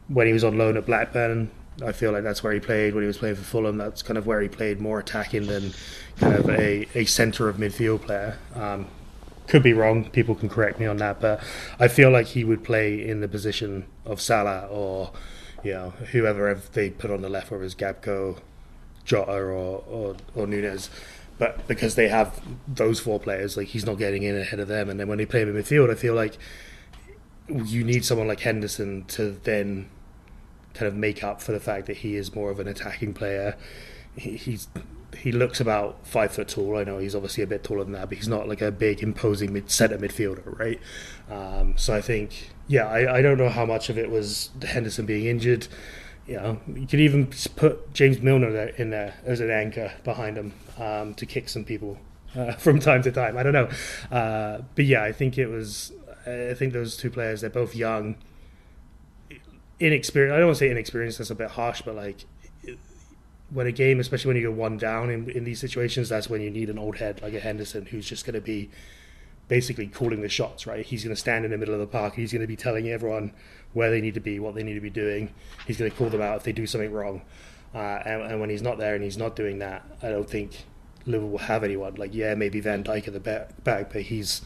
when he was on loan at Blackburn, I feel like that's where he played when he was playing for Fulham. That's kind of where he played more attacking than kind of a, a centre of midfield player. Um, could be wrong. People can correct me on that, but I feel like he would play in the position of Salah or you know whoever they put on the left, whether it's Gakpo, Jota, or, or or Nunez. But because they have those four players, like he's not getting in ahead of them. And then when they play him in midfield, I feel like you need someone like Henderson to then kind of make up for the fact that he is more of an attacking player. He, he's he looks about five foot tall. I know he's obviously a bit taller than that, but he's not like a big imposing mid centre midfielder, right? Um, so I think, yeah, I, I don't know how much of it was Henderson being injured. You know, you could even put James Milner in there as an anchor behind him um, to kick some people uh, from time to time. I don't know, uh, but yeah, I think it was. I think those two players, they're both young inexperienced. I don't want to say inexperienced. That's a bit harsh, but like when a game, especially when you go one down in, in these situations, that's when you need an old head like a Henderson who's just going to be basically calling the shots. Right? He's going to stand in the middle of the park. He's going to be telling everyone where they need to be, what they need to be doing. He's going to call them out if they do something wrong. Uh, and, and, when he's not there and he's not doing that, I don't think Liverpool will have anyone. Like, yeah, maybe Van Dijk at the back, but he's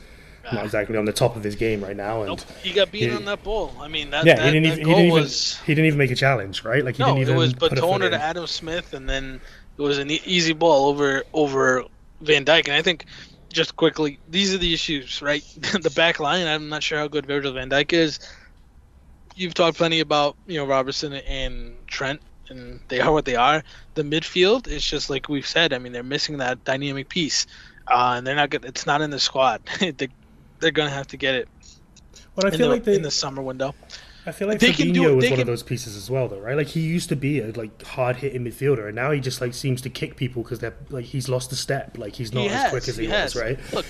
not exactly on the top of his game right now. And nope. he got beaten he, on that ball. I mean, that, yeah, that, he, didn't even, he didn't even, was he didn't even make a challenge, right? Like he no, didn't even it was Batoner to Adam Smith, and then it was an easy ball over over Van Dijk. And I think just quickly, these are the issues, right? the back line. I'm not sure how good Virgil Van Dijk is. You've talked plenty about you know Robertson and Trent and they are what they are. The midfield is just like we've said. I mean, they're missing that dynamic piece, uh, and they're not good. It's not in the squad. they, they're gonna have to get it. Well, I feel the, like they, in the summer window. I feel like they Fabinho can do was one can... of those pieces as well, though, right? Like he used to be a like hard hitting midfielder, and now he just like seems to kick people because they're like he's lost a step. Like he's not he as has, quick as he, he was, right? Look,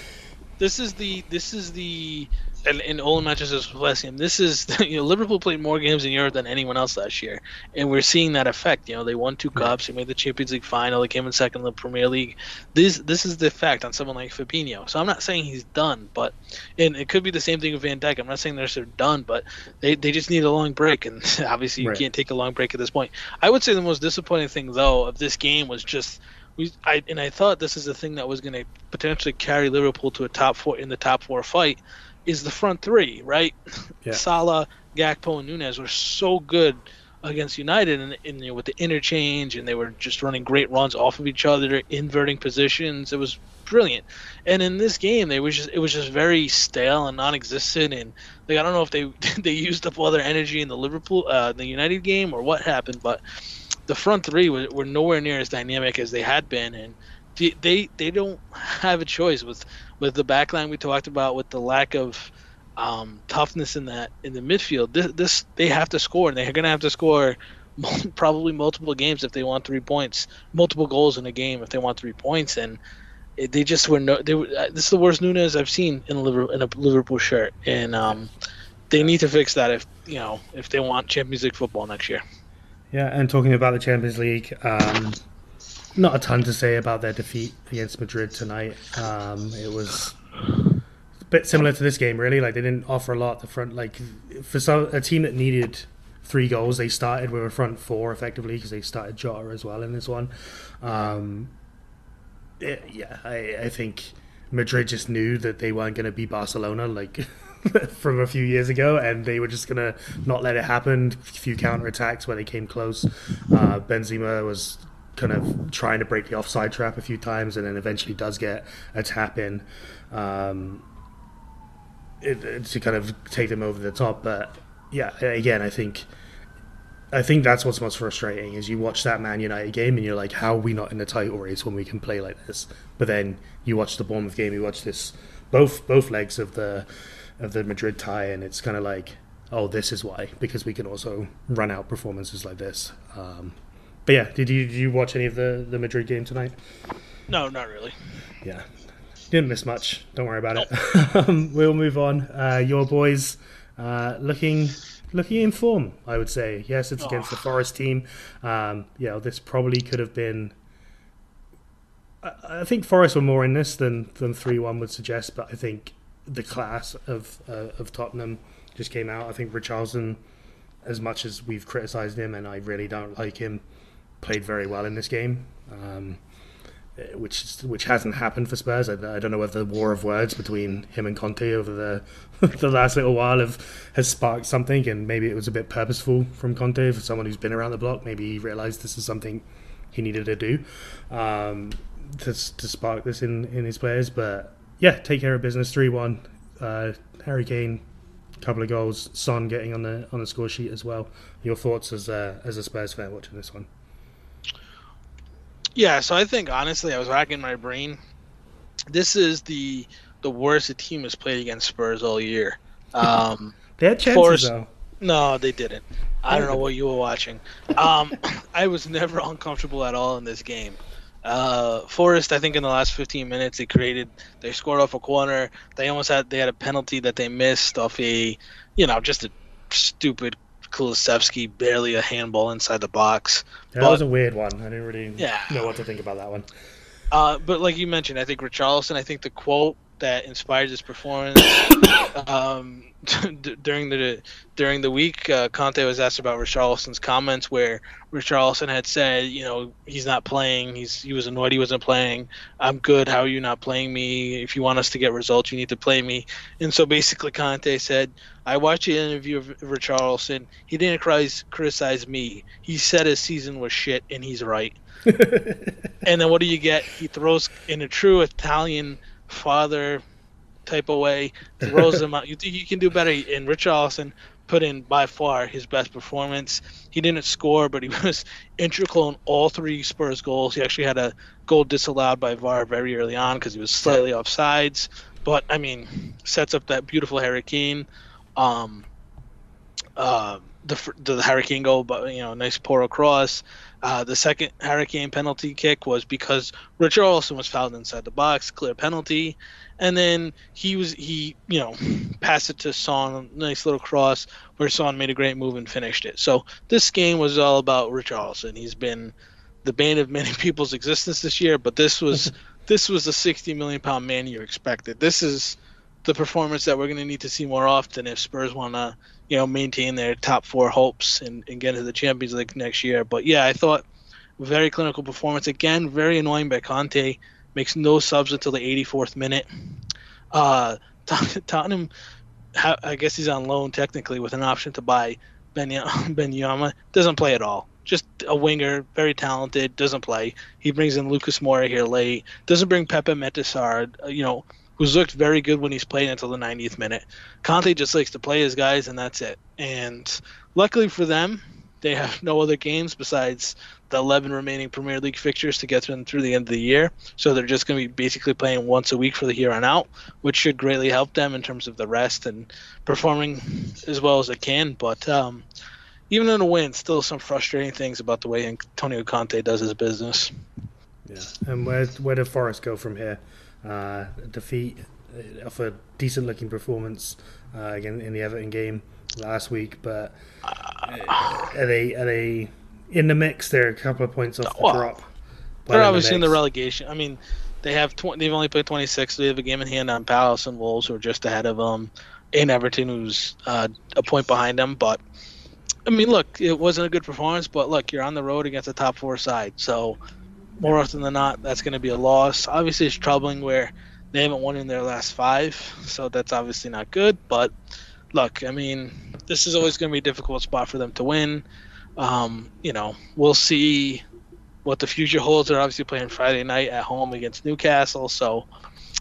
this is the this is the and in all matches with West Ham, this is you know Liverpool played more games in Europe than anyone else last year, and we're seeing that effect. You know, they won two cups, they made the Champions League final, they came in second in the Premier League. This this is the effect on someone like Fabinho. So I'm not saying he's done, but and it could be the same thing with Van Dijk. I'm not saying they're done, but they they just need a long break, and obviously you right. can't take a long break at this point. I would say the most disappointing thing though of this game was just we I and I thought this is the thing that was going to potentially carry Liverpool to a top four in the top four fight is the front three, right? Yeah. Salah, Gakpo, and Nunez were so good against United, and, and you know, with the interchange, and they were just running great runs off of each other, inverting positions. It was brilliant. And in this game, they was just it was just very stale and non-existent. And like I don't know if they they used up all their energy in the Liverpool, uh, the United game, or what happened, but the front three were, were nowhere near as dynamic as they had been, and they, they they don't have a choice with with the backline we talked about, with the lack of um, toughness in that in the midfield. This, this they have to score, and they're going to have to score probably multiple games if they want three points, multiple goals in a game if they want three points, and they just were no. They were, uh, this is the worst Nunez I've seen in a Liverpool, in a Liverpool shirt, and um, they need to fix that if you know if they want Champions League football next year. Yeah, and talking about the Champions League, um, not a ton to say about their defeat against Madrid tonight. Um, it was a bit similar to this game, really. Like they didn't offer a lot the front. Like for some a team that needed three goals, they started with a front four effectively because they started Jota as well in this one. Um, it, yeah, I, I think Madrid just knew that they weren't going to be Barcelona like from a few years ago, and they were just going to not let it happen. A few counter attacks where they came close. Uh, Benzema was kind of trying to break the offside trap a few times, and then eventually does get a tap in um, it, it, to kind of take them over the top. But yeah, again, I think. I think that's what's most frustrating is you watch that Man United game and you're like, how are we not in the title race when we can play like this? But then you watch the Bournemouth game, you watch this both both legs of the of the Madrid tie, and it's kind of like, oh, this is why because we can also run out performances like this. Um, but yeah, did you did you watch any of the the Madrid game tonight? No, not really. Yeah, didn't miss much. Don't worry about it. um, we'll move on. Uh, your boys uh, looking looking in form, I would say. Yes, it's against the Forest team. Um, yeah, this probably could have been. I, I think Forest were more in this than than three one would suggest, but I think the class of uh, of Tottenham just came out. I think Richarlison, as much as we've criticised him, and I really don't like him, played very well in this game. Um, which which hasn't happened for Spurs. I, I, don't know whether the war of words between him and Conte over the the last little while have has sparked something, and maybe it was a bit purposeful from Conte for someone who's been around the block. Maybe he realised this is something he needed to do um, to to spark this in in his players. But yeah, take care of business. Three one. Uh, Harry Kane, couple of goals. Son getting on the on the score sheet as well. Your thoughts as a, as a Spurs fan watching this one? Yeah, so I think honestly, I was racking my brain. This is the the worst a team has played against Spurs all year. Um, they had chances Forest, though. No, they didn't. I don't know what you were watching. Um, I was never uncomfortable at all in this game. Uh, Forest, I think in the last 15 minutes, they created, they scored off a corner. They almost had, they had a penalty that they missed off a, you know, just a stupid Kulusevski, barely a handball inside the box. That but, was a weird one. I didn't really yeah. know what to think about that one. Uh, but like you mentioned, I think Richarlison, I think the quote that inspired this performance um, during the during the week, uh, Conte was asked about Richarlison's comments, where Richarlison had said, you know, he's not playing. He's he was annoyed he wasn't playing. I'm good. How are you not playing me? If you want us to get results, you need to play me. And so basically, Conte said, I watched the interview of Richarlison. He didn't criticize me. He said his season was shit, and he's right. and then what do you get? He throws in a true Italian father type of way, throws him out. You think you can do better? And Richarlison put in by far his best performance. He didn't score, but he was integral in all three Spurs goals. He actually had a goal disallowed by VAR very early on because he was slightly offsides. But I mean, sets up that beautiful Harry Kane. Um, uh, the the Harry Kane goal, but you know, nice pour across. Uh, the second Harry Kane penalty kick was because Richard Richarlison was fouled inside the box, clear penalty, and then he was he you know passed it to Son, nice little cross where Son made a great move and finished it. So this game was all about Richarlison. He's been the bane of many people's existence this year, but this was this was a 60 million pound man you expected. This is the performance that we're going to need to see more often if Spurs want to you know, maintain their top four hopes and, and get into the Champions League next year. But yeah, I thought very clinical performance. Again, very annoying by Conte. Makes no subs until the 84th minute. Uh, Tottenham, I guess he's on loan technically with an option to buy, Danjuma doesn't play at all. Just a winger, very talented, doesn't play. He brings in Lucas Moura here late. Doesn't bring Pape Matar Sarr, uh, you know, who's looked very good when he's played until the 90th minute. Conte just likes to play his guys, and that's it. And luckily for them, they have no other games besides the 11 remaining Premier League fixtures to get them through the end of the year. So they're just going to be basically playing once a week for the here on out, which should greatly help them in terms of the rest and performing as well as they can. But um, even in a win, still some frustrating things about the way Antonio Conte does his business. Yeah, and where where did Forest go from here? Uh, defeat of a decent looking performance uh, again in the Everton game last week, but uh, are they are they in the mix? They're a couple of points off the Well, drop. They're obviously in the relegation. I mean, they have tw- they've only played 26. So they have a game in hand on Palace and Wolves, who are just ahead of them, and Everton, who's uh, a point behind them. But I mean, look, it wasn't a good performance, but look, you're on the road against a top four side, so more often than not, that's going to be a loss. Obviously, it's troubling where they haven't won in their last five, so that's obviously not good. But look, I mean, this is always going to be a difficult spot for them to win. Um, you know, we'll see what the future holds. They're obviously playing Friday night at home against Newcastle, so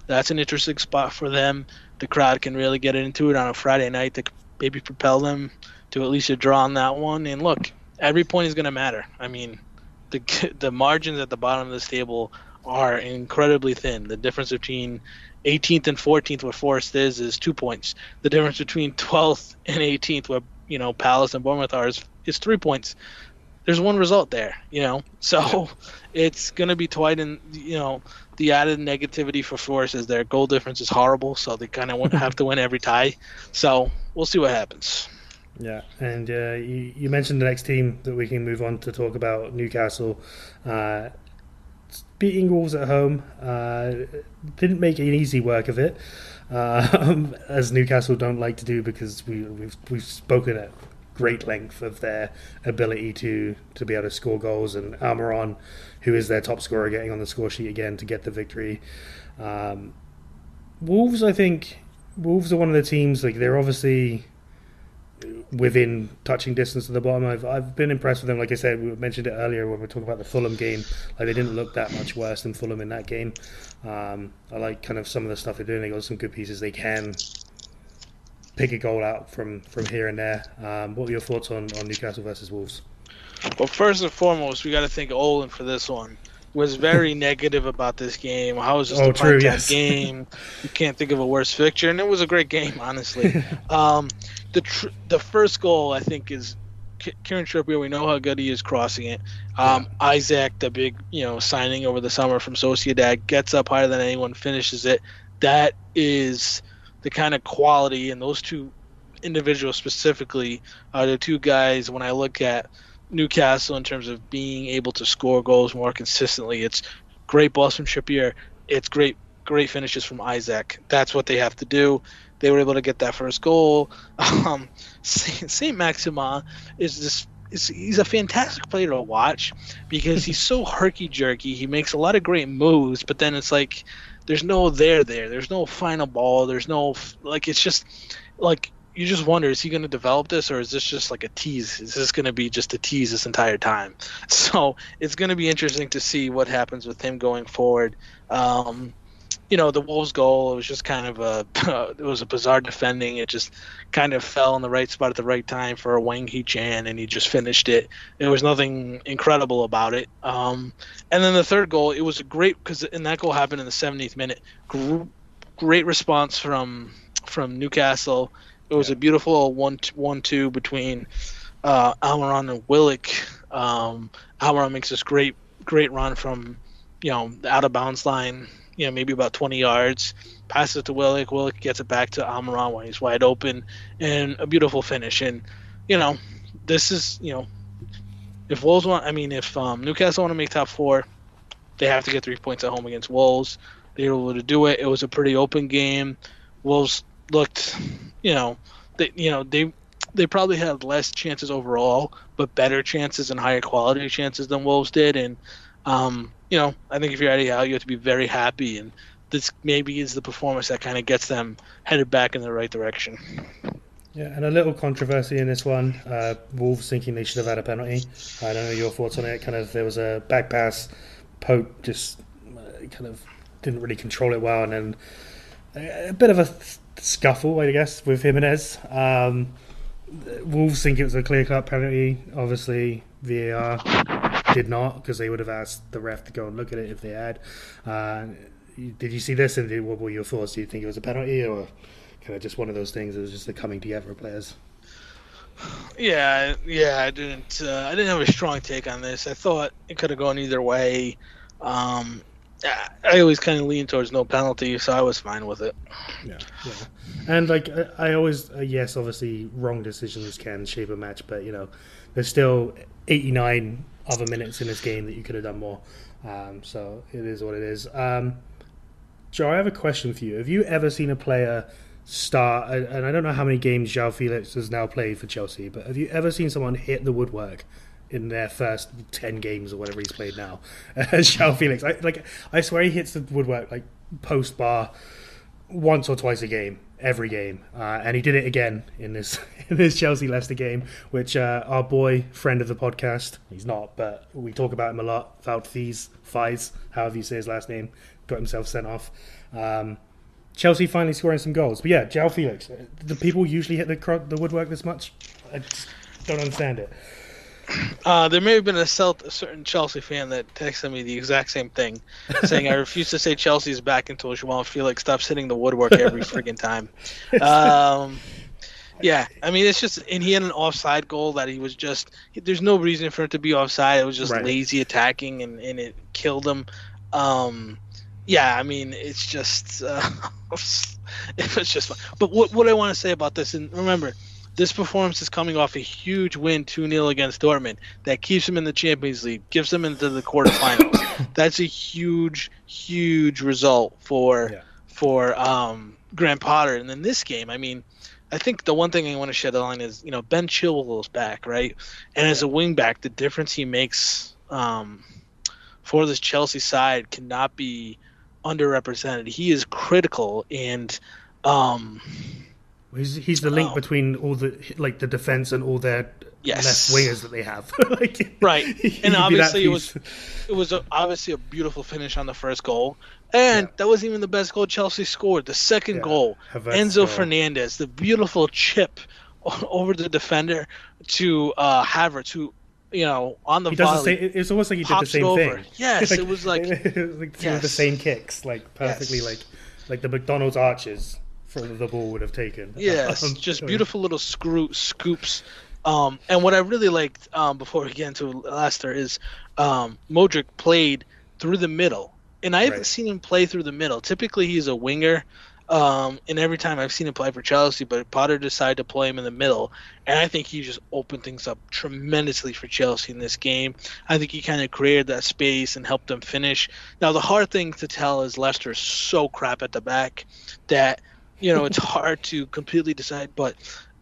that's an interesting spot for them. The crowd can really get into it on a Friday night to maybe propel them to at least a draw on that one. And look, every point is going to matter. I mean, the the margins at the bottom of this table are incredibly thin. The difference between 18th and 14th, where Forest is, is two points. The difference between 12th and 18th, where you know Palace and Bournemouth are, is, is three points. There's one result there, you know. So it's going to be tight, and you know the added negativity for Forest is their goal difference is horrible, so they kind of have to win every tie. So we'll see what happens. Yeah, and uh, you, you mentioned the next team that we can move on to talk about Newcastle. Uh, beating Wolves at home uh, didn't make an easy work of it, um, as Newcastle don't like to do because we, we've, we've spoken at great length of their ability to, to be able to score goals, and Almiron, who is their top scorer, getting on the score sheet again to get the victory. Um, Wolves, I think, Wolves are one of the teams, like, they're obviously within touching distance of the bottom. I've I've been impressed with them. Like I said, we mentioned it earlier when we were talking about the Fulham game. Like they didn't look that much worse than Fulham in that game. Um, I like kind of some of the stuff they're doing. They got some good pieces. They can pick a goal out from from here and there. Um, what were your thoughts on, on Newcastle versus Wolves? Well, first and foremost, we got to thank Olin for this one. Was very negative about this game. How was this Oh, a true, yes. game? You can't think of a worse fixture, and it was a great game, honestly. um, the tr- the first goal, I think, is K- Kieran Trippier. We know how good he is crossing it. Um, Isaac, the big you know signing over the summer from Sociedad, gets up higher than anyone, finishes it. That is the kind of quality, and those two individuals specifically are the two guys. When I look at Newcastle in terms of being able to score goals more consistently. It's great balls from Trippier. It's great great finishes from Isaac. That's what they have to do. They were able to get that first goal. Um, Saint Maximin is this. Is, he's a fantastic player to watch because he's so herky jerky. He makes a lot of great moves, but then it's like there's no there there. There's no final ball. There's no like. It's just like you just wonder is he going to develop this or is this just like a tease is this going to be just a tease this entire time so it's going to be interesting to see what happens with him going forward um, you know the wolves goal it was just kind of a it was a bizarre defending. It just kind of fell in the right spot at the right time for a Hwang Hee-chan and he just finished it. There was nothing incredible about it. Um, and then the third goal it was a great because and that goal happened in the 70th minute. Gr- great response from from newcastle. It was a beautiful one one two between uh, Almiron and Willock. Um, Almiron makes this great great run from you know the out of bounds line, you know maybe about 20 yards, passes it to Willock. Willock gets it back to Almiron when he's wide open, and a beautiful finish. And you know this is you know if Wolves want, I mean if um, Newcastle want to make top four, they have to get three points at home against Wolves. They were able to do it. It was a pretty open game. Wolves looked, you know, they you know they they probably had less chances overall, but better chances and higher quality chances than Wolves did. And um, you know, I think if you're Eddie Howe, you have to be very happy. And this maybe is the performance that kind of gets them headed back in the right direction. Yeah, and a little controversy in this one. Uh, Wolves thinking they should have had a penalty. I don't know your thoughts on it. Kind of, there was a back pass. Pope just uh, kind of didn't really control it well, and then a, a bit of a scuffle, I guess, with Jimenez. Um, Wolves think it was a clear cut penalty. Obviously, VAR did not because they would have asked the ref to go and look at it if they had. Uh, did you see this? And what were your thoughts? Do you think it was a penalty or kind of just one of those things? It was just the coming together of players. Yeah, yeah, I didn't. Uh, I didn't have a strong take on this. I thought it could have gone either way. Um, I always kind of lean towards no penalty, so I was fine with it. Yeah, yeah. And like I always, uh, yes, obviously, wrong decisions can shape a match, but you know, there's still 89 other minutes in this game that you could have done more. Um, so it is what it is. Um, Joe, I have a question for you. Have you ever seen a player start, and I don't know how many games João Felix has now played for Chelsea, but have you ever seen someone hit the woodwork in their first 10 games or whatever he's played now João Felix? I, like, I swear he hits the woodwork like post bar once or twice a game, every game, uh, and he did it again in this in this Chelsea Leicester game, which uh, our boy friend of the podcast, he's not, but we talk about him a lot. Wout Thies, Fies, however you say his last name, got himself sent off. Um, Chelsea finally scoring some goals, but yeah, João Felix. Do people usually hit the the woodwork this much? I don't understand it. Uh, there may have been a, Celt- a certain Chelsea fan that texted me the exact same thing, saying, "I refuse to say Chelsea's back until João Felix stops hitting the woodwork every friggin' time." Um, yeah, I mean it's just, and he had an offside goal that he was just. There's no reason for it to be offside. It was just right. lazy attacking, and, and it killed him. Um, yeah, I mean it's just, uh, it was just. Fun. But what what I want to say about this, and remember, this performance is coming off a huge win 2 0 against Dortmund that keeps them in the Champions League, gives them into the quarterfinals. That's a huge, huge result for yeah. for um, Graham Potter. And then this game, I mean, I think the one thing I want to shed a line is, you know, Ben Chilwell's back, right? And yeah. as a wingback, the difference he makes um, for this Chelsea side cannot be underrepresented. He is critical and. Um, He's he's the link oh. between all the like the defense and all their yes. left wingers that they have. like, right, and obviously it was it was a, obviously a beautiful finish on the first goal, and yeah. that wasn't even the best goal Chelsea scored. The second yeah. goal, Enzo goal. Fernandez, the beautiful chip over the defender to uh, Havertz, who you know, on the he volley. Same, it's almost like he did the same thing. Yes, like, it was like, it like yes. the same kicks, like perfectly, yes. like like the McDonald's arches the ball would have taken. Yes, just beautiful little screw scoops. Um, and what I really liked um, before we get into Leicester is um, Mudryk played through the middle, and I haven't right. seen him play through the middle. Typically, he's a winger, um, and every time I've seen him play for Chelsea, but Potter decided to play him in the middle, and I think he just opened things up tremendously for Chelsea in this game. I think he kind of created that space and helped them finish. Now, the hard thing to tell is Leicester is so crap at the back that you know, it's hard to completely decide. But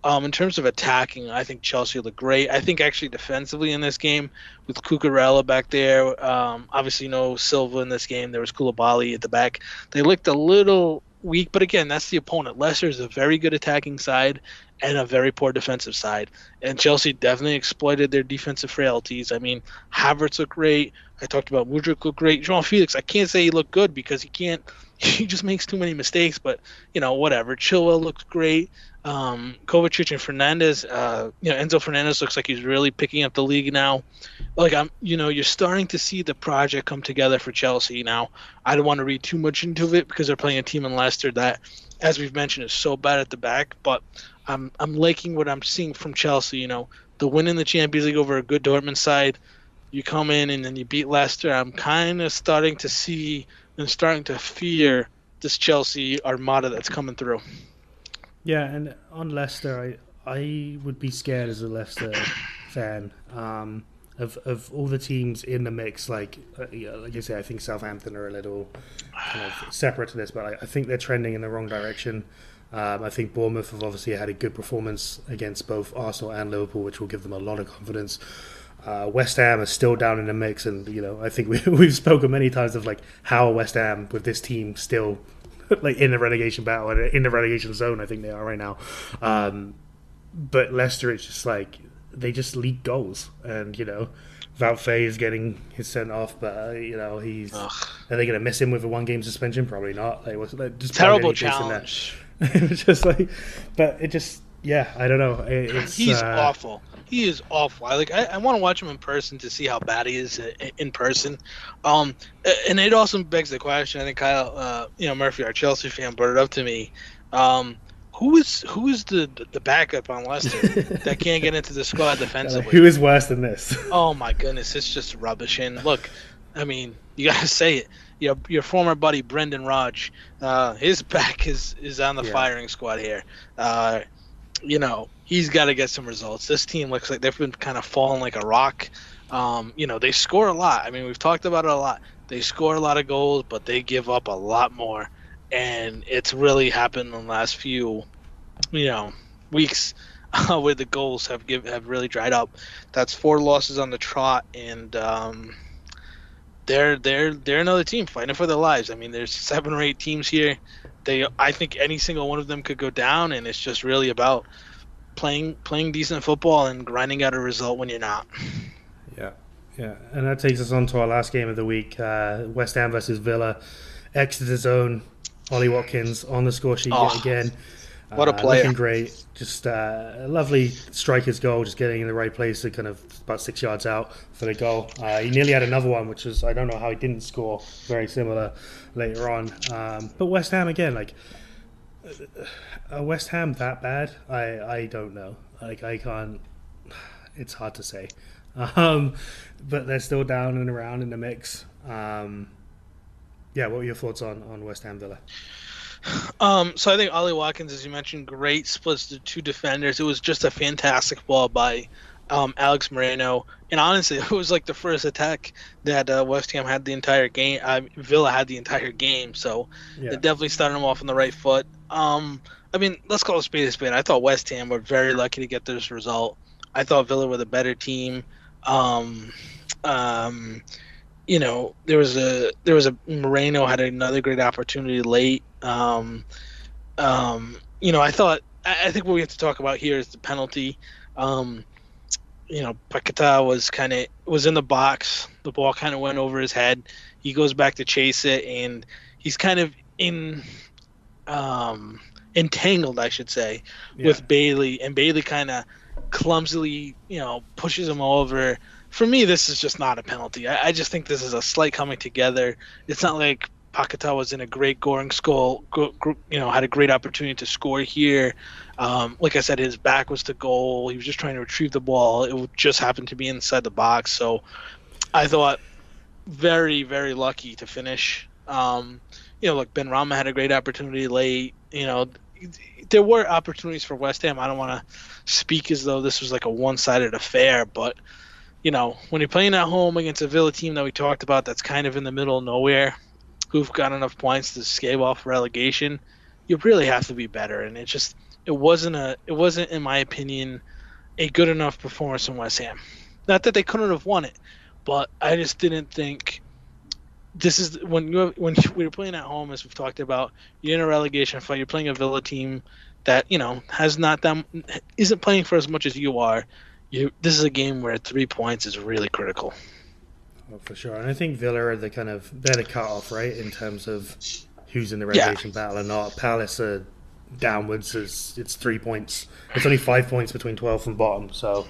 um, in terms of attacking, I think Chelsea look great. I think actually defensively in this game with Cucurella back there, um, obviously no Silva in this game. There was Koulibaly at the back. They looked a little weak, but again, that's the opponent. Leicester is a very good attacking side and a very poor defensive side. And Chelsea definitely exploited their defensive frailties. I mean, Havertz looked great. I talked about Mudryk looked great. João Felix, I can't say he looked good because he can't he just makes too many mistakes. But you know, whatever. Chilwell looks great. Um, Kovacic and Fernandez, uh, you know, Enzo Fernandez looks like he's really picking up the league now. Like I'm, you know, you're starting to see the project come together for Chelsea now. I don't want to read too much into it because they're playing a team in Leicester that, as we've mentioned, is so bad at the back. But I'm I'm liking what I'm seeing from Chelsea. You know, the win in the Champions League over a good Dortmund side. You come in and then you beat Leicester. I'm kind of starting to see and starting to fear this Chelsea armada that's coming through. Yeah, and on Leicester, I I would be scared as a Leicester fan um, of of all the teams in the mix. Like uh, yeah, like I say, I think Southampton are a little kind of separate to this, but I, I think they're trending in the wrong direction. Um, I think Bournemouth have obviously had a good performance against both Arsenal and Liverpool, which will give them a lot of confidence. Uh, West Ham is still down in the mix, and you know I think we, we've spoken many times of like how West Ham with this team still like in the relegation battle and in the relegation zone. I think they are right now. Um, but Leicester, it's just like they just leak goals, and you know, Wout is getting his sent off, but uh, you know he's. Ugh. Are they going to miss him with a one game suspension? Probably not. Like, was like, just Terrible barely anything in that. challenge. it was just like, but it just yeah, I don't know. It, it's He's uh, awful. He is awful. I like. I, I want to watch him in person to see how bad he is in person. Um, and it also begs the question. I think Kyle, uh, you know, Murphy, our Chelsea fan, brought it up to me. Um, who is who is the the backup on Leicester that can't get into the squad defensively? Who is worse than this? Oh my goodness, it's just rubbish. And look, I mean, you gotta say it. Your your former buddy Brendan Rodge, uh, his back is is on the Yeah. firing squad here. Uh, you know, he's got to get some results. This team looks like they've been kind of falling like a rock. Um, you know, they score a lot. I mean, we've talked about it a lot. They score a lot of goals, but they give up a lot more, and it's really happened in the last few, you know, weeks uh, where the goals have give have really dried up. That's four losses on the trot, and um, they're they're they're another team fighting for their lives. I mean, there's seven or eight teams here. They, I think, any single one of them could go down, and it's just really about playing playing decent football and grinding out a result when you're not. Yeah, yeah, and that takes us on to our last game of the week: uh, West Ham versus Villa. Exeter zone. Ollie Watkins on the score sheet Oh, yet again. what a Uh, player. Looking great. Just uh, a lovely striker's goal, just getting in the right place, to kind of about six yards out for the goal. Uh, he nearly had another one, which was I don't know how he didn't score. Very similar later on. Um, but West Ham again, like uh, West Ham that bad? I I don't know. Like I can't. It's hard to say. Um, but they're still down and around in the mix. Um, yeah, what were your thoughts on, on West Ham Villa? Um, so I think Ollie Watkins, as you mentioned, great splits to two defenders. It was just a fantastic ball by um, Alex Moreno, and honestly, it was like the first attack that uh, West Ham had the entire game. Uh, Villa had the entire game, so Yeah. it definitely started them off on the right foot. Um, I mean, let's call it a spade a spade. I thought West Ham were very lucky to get this result. I thought Villa were the better team. Um, um, you know, there was a there was a Moreno had another great opportunity late. Um, um, you know, I thought I, I think what we have to talk about here is the penalty. Um, you know, Paqueta was kind of was in the box. The ball kind of went over his head. He goes back to chase it, and he's kind of in um, entangled, I should say, Yeah. with Bailey, and Bailey kind of clumsily, you know, pushes him over. For me, this is just not a penalty. I, I just think this is a slight coming together. It's not like Paqueta was in a great goring skull, go, gr- you know, had a great opportunity to score here. Um, like I said, his back was to goal. He was just trying to retrieve the ball. It just happened to be inside the box. So I thought very, very lucky to finish. Um, you know, look, Benrahma had a great opportunity late. You know, there were opportunities for West Ham. I don't want to speak as though this was like a one-sided affair, but you know, when you're playing at home against a Villa team that we talked about that's kind of in the middle of nowhere, who've got enough points to scale off relegation, you really have to be better. And it just it wasn't a it wasn't in my opinion a good enough performance from West Ham. Not that they couldn't have won it, but I just didn't think this is when you when we were playing at home, as we've talked about. You're in a relegation fight. You're playing a Villa team that you know has not them isn't playing for as much as you are. You this is a game where three points is really critical. Oh, for sure. And I think Villa are the kind of they're the cut off, right, in terms of who's in the Yeah. relegation battle or not. Palace are downwards. It's, it's three points. It's only five points between 12th and bottom. So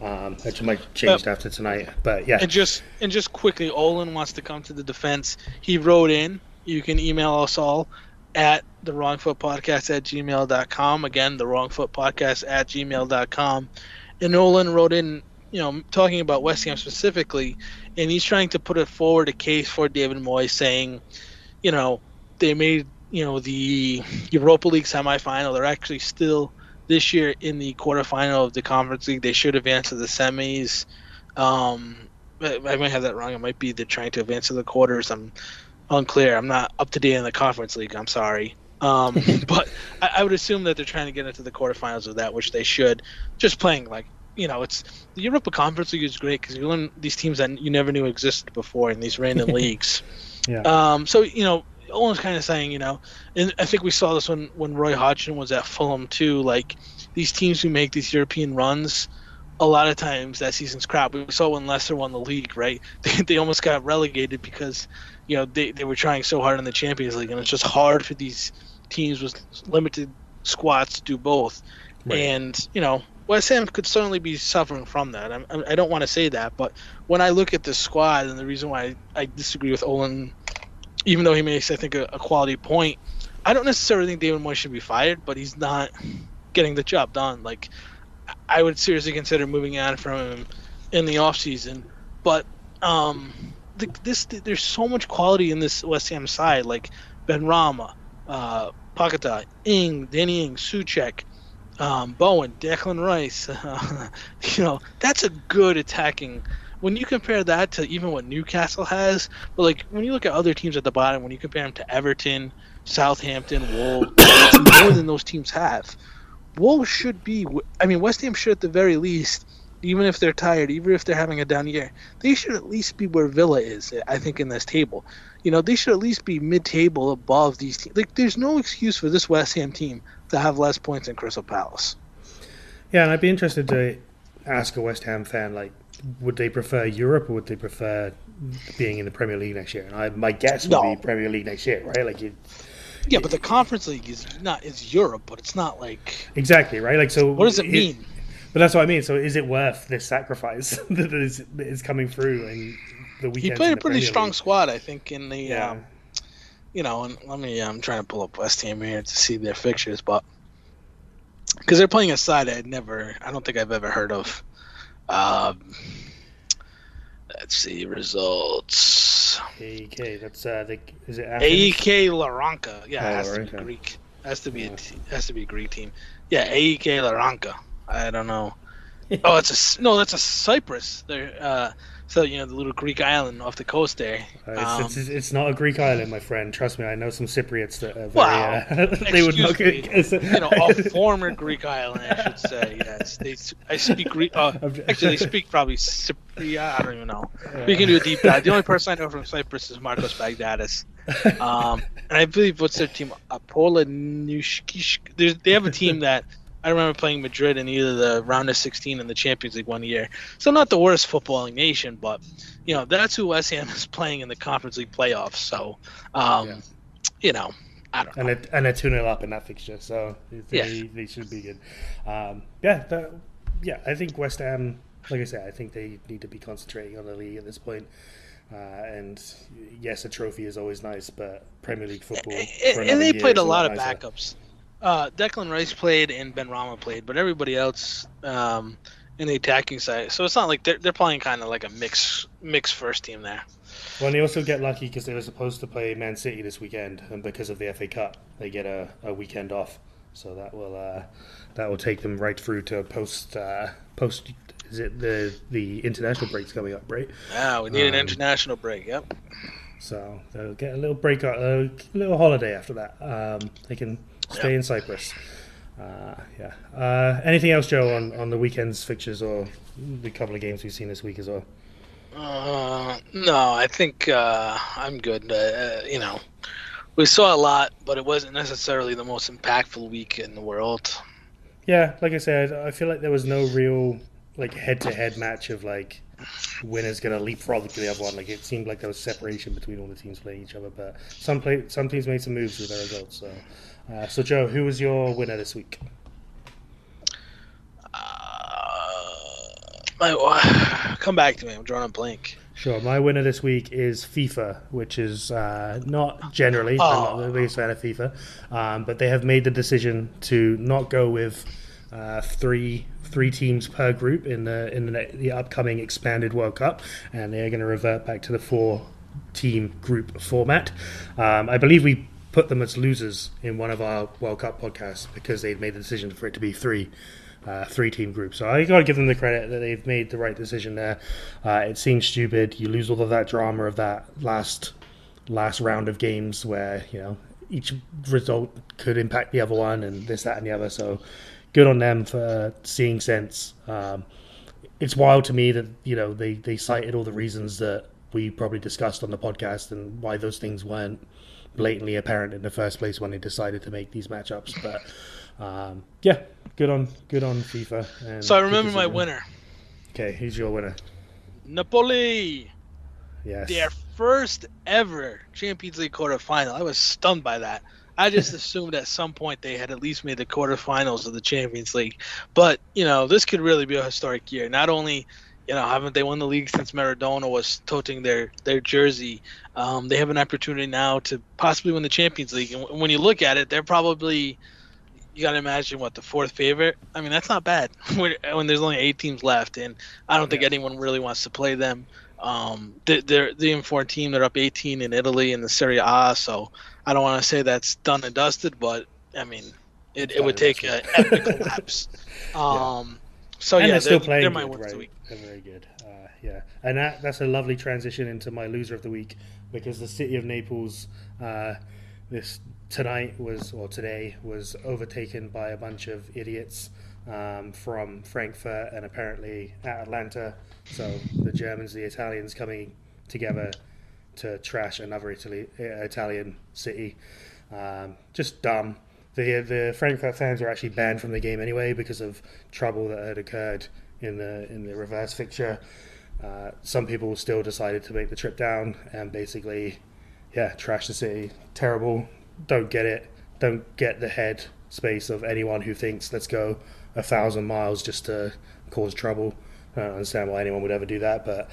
um, that might change after tonight. But yeah, And just and just quickly, Olin wants to come to the defense. He wrote in. You can email us all at the wrongfoot podcast at gmail.com. Again, the wrongfoot podcast at gmail.com. And Olin wrote in, you know, talking about West Ham specifically, and he's trying to put it forward a case for David Moyes, saying, you know, they made, you know, the Europa League semifinal. They're actually still this year in the quarterfinal of the Conference League. They should advance to the semis. Um, I might have that wrong. It might be they're trying to advance to the quarters. I'm unclear. I'm not up to date in the Conference League. I'm sorry. Um, but I, I would assume that they're trying to get into the quarterfinals of that, which they should. Just playing like you know, it's the Europa Conference League is great because you learn these teams that you never knew existed before in these random leagues. yeah. Um, so you know, Owen's kind of saying, you know, and I think we saw this when when Roy Hodgson was at Fulham too. Like these teams who make these European runs, a lot of times that season's crap. We saw when Leicester won the league, right? They, they almost got relegated because you know they, they were trying so hard in the Champions League, and it's just hard for these teams with limited squads to do both. Right. And you know, West Ham could certainly be suffering from that. I'm, I don't want to say that, but when I look at the squad and the reason why I, I disagree with Olin, even though he makes I think a, a, quality point, I don't necessarily think David Moyes should be fired, but he's not getting the job done. Like I would seriously consider moving on from him in the off season. But um, the, this there's so much quality in this West Ham side, like Benrahma, uh, Paquetá, Ings, Danny Ings, Soucek um, Bowen, Declan Rice. Uh, you know, that's a good attacking. When you compare that to even what Newcastle has, but like when you look at other teams at the bottom, when you compare them to Everton, Southampton, Wolves, more than those teams have. Wolves should be. I mean, West Ham should at the very least, even if they're tired, even if they're having a down year, they should at least be where Villa is. I think in this table, you know, they should at least be mid-table above these teams. Like, there's no excuse for this West Ham team to have less points than Crystal Palace. Yeah, and I'd be interested to ask a West Ham fan, like, would they prefer Europe or would they prefer being in the Premier League next year? And I, my guess would no. be Premier League next year, right? Like, you, yeah, but the Conference League is not is Europe, but it's not like exactly right. Like, so what does it, it mean? But that's what I mean. So, is it worth this sacrifice that is, that is coming through and the weekend? He played a pretty strong League? squad, I think, in the. Yeah. Um, you know, and let me. I'm trying to pull up West Ham here to see their fixtures, but because they're playing a side I'd never, I don't think I've ever heard of. Um, let's see results. AEK. That's uh, the, is it AEK Larnaca. Yeah, oh, has to be Greek. Has to be yeah. a has to be a Greek team. Yeah, AEK Larnaca. I don't know. oh, it's a no. That's a Cyprus. They're uh, so you know the little Greek island off the coast there. Uh, it's, um, it's, it's, not a Greek island, my friend. Trust me, I know some Cypriots that are very, wow. Uh, they would not me, you know a former Greek island, I should say. Yes, they. I speak Greek. Uh, actually, they speak probably Cypriot. I don't even know. We can do a deep dive. The only person I know from Cyprus is Marcos Baghdatis. Um, and I believe what's their team? Apolla Nushkish. They have a team that I remember playing Madrid in either the round of 16 in the Champions League one year. So not the worst footballing nation, but you know that's who West Ham is playing in the Conference League playoffs. So, um, yeah. you know, I don't and know. A, and a 2 0 up in that fixture, so they, yeah. they should be good. Um, yeah, the, yeah, I think West Ham, like I said, I think they need to be concentrating on the league at this point. Uh, and yes, a trophy is always nice, but Premier League football. And, and they played a lot, of backups. Uh, Declan Rice played and Benrahma played, but everybody else um, in the attacking side. So it's not like they're they're playing kind of like a mix mix first team there. Well, and they also get lucky because they were supposed to play Man City this weekend, and because of the FA Cup, they get a, a weekend off. So that will uh, that will take them right through to post uh, post. Is it the the international breaks coming up, right? Yeah, we need um, an international break. Yep. So they'll get a little break, a little holiday after that. Um, they can Stay in Cyprus. Uh, yeah. Uh, anything else, Joe, on, on the weekend's fixtures or the couple of games we've seen this week as well? Uh, no, I think uh, I'm good. Uh, you know, we saw a lot, but it wasn't necessarily the most impactful week in the world. Yeah, like I said, I feel like there was no real like head-to-head match of like winner's gonna leapfrog to the other one. Like it seemed like there was separation between all the teams playing each other, but some play some teams made some moves with their results. So uh, so, Joe, who was your winner this week? Uh, my, come back to me. I'm drawing a blank. Sure. My winner this week is FIFA, which is uh, not generally, oh. I'm not the biggest fan of FIFA, um, but they have made the decision to not go with uh, three three teams per group in the in the, the upcoming expanded World Cup, and they are going to revert back to the four team group format. Um, I believe we put them as losers in one of our World Cup podcasts because they'd made the decision for it to be three. Uh, three team group. So I got to give them the credit that they've made the right decision there. Uh, it seems stupid. You lose all of that drama of that last last round of games where you know each result could impact the other one and this, that, and the other. So good on them for seeing sense. Um, it's wild to me that you know they they cited all the reasons that we probably discussed on the podcast and why those things weren't blatantly apparent in the first place when they decided to make these matchups. But Um, yeah, good on good on FIFA. And So I remember my winner, Okay, who's your winner? Napoli. Yes. Their first ever Champions League quarterfinal. I was stunned by that. I just assumed at some point they had at least made the quarterfinals of the Champions League. But, you know, this could really be a historic year. Not only, you know, haven't they won the league since Maradona was toting their, their jersey, um, they have an opportunity now to possibly win the Champions League. And when you look at it, they're probably, you got to imagine, what, the fourth favorite? I mean, that's not bad when, when there's only eight teams left. And I don't think anyone really wants to play them. Um, they- they're the M4 team. They're up 18 in Italy in the Serie A, so I don't want to say that's done and dusted, but I mean, it, it would take an epic collapse. Um, so and yeah, they're still playing they're my good, right? of the week. They're very good. Uh, yeah, and that that's a lovely transition into my loser of the week because the city of Naples uh, this tonight was or today was overtaken by a bunch of idiots um, from Frankfurt and apparently Atalanta. So the Germans, the Italians coming together to trash another Italy, Italian city. Um, just dumb. The the Frankfurt fans were actually banned from the game anyway because of trouble that had occurred in the in the reverse fixture. Uh, some people still decided to make the trip down and basically, yeah, trash the city. Terrible. Don't get it. Don't get the head space of anyone who thinks let's go a thousand miles just to cause trouble. I don't understand why anyone would ever do that, but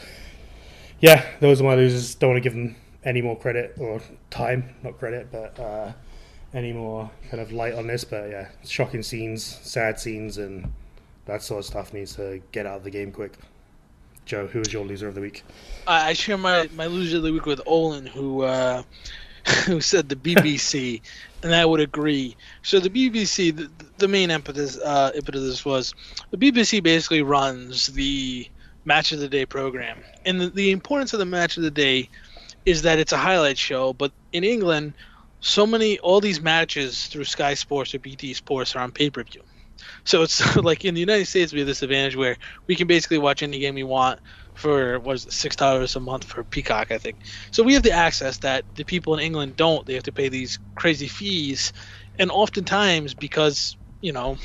yeah, those are my losers. Don't want to give them any more credit or time, not credit, but uh, any more kind of light on this. But yeah, shocking scenes, sad scenes, and that sort of stuff needs to get out of the game quick. Joe, who is your loser of the week? I I share my, my loser of the week with Olin, who uh, who said the BBC, and I would agree. So the BBC, the, the main impetus uh, impetus was the BBC basically runs the match of the day program, and the, the importance of the match of the day is that it's a highlight show. But in England, so many all these matches through Sky Sports or BT Sports are on pay per view. So it's like in the United States, we have this advantage where we can basically watch any game we want for what is it, six dollars a month for Peacock, I think. So we have the access that the people in England don't. They have to pay these crazy fees, and oftentimes because you know,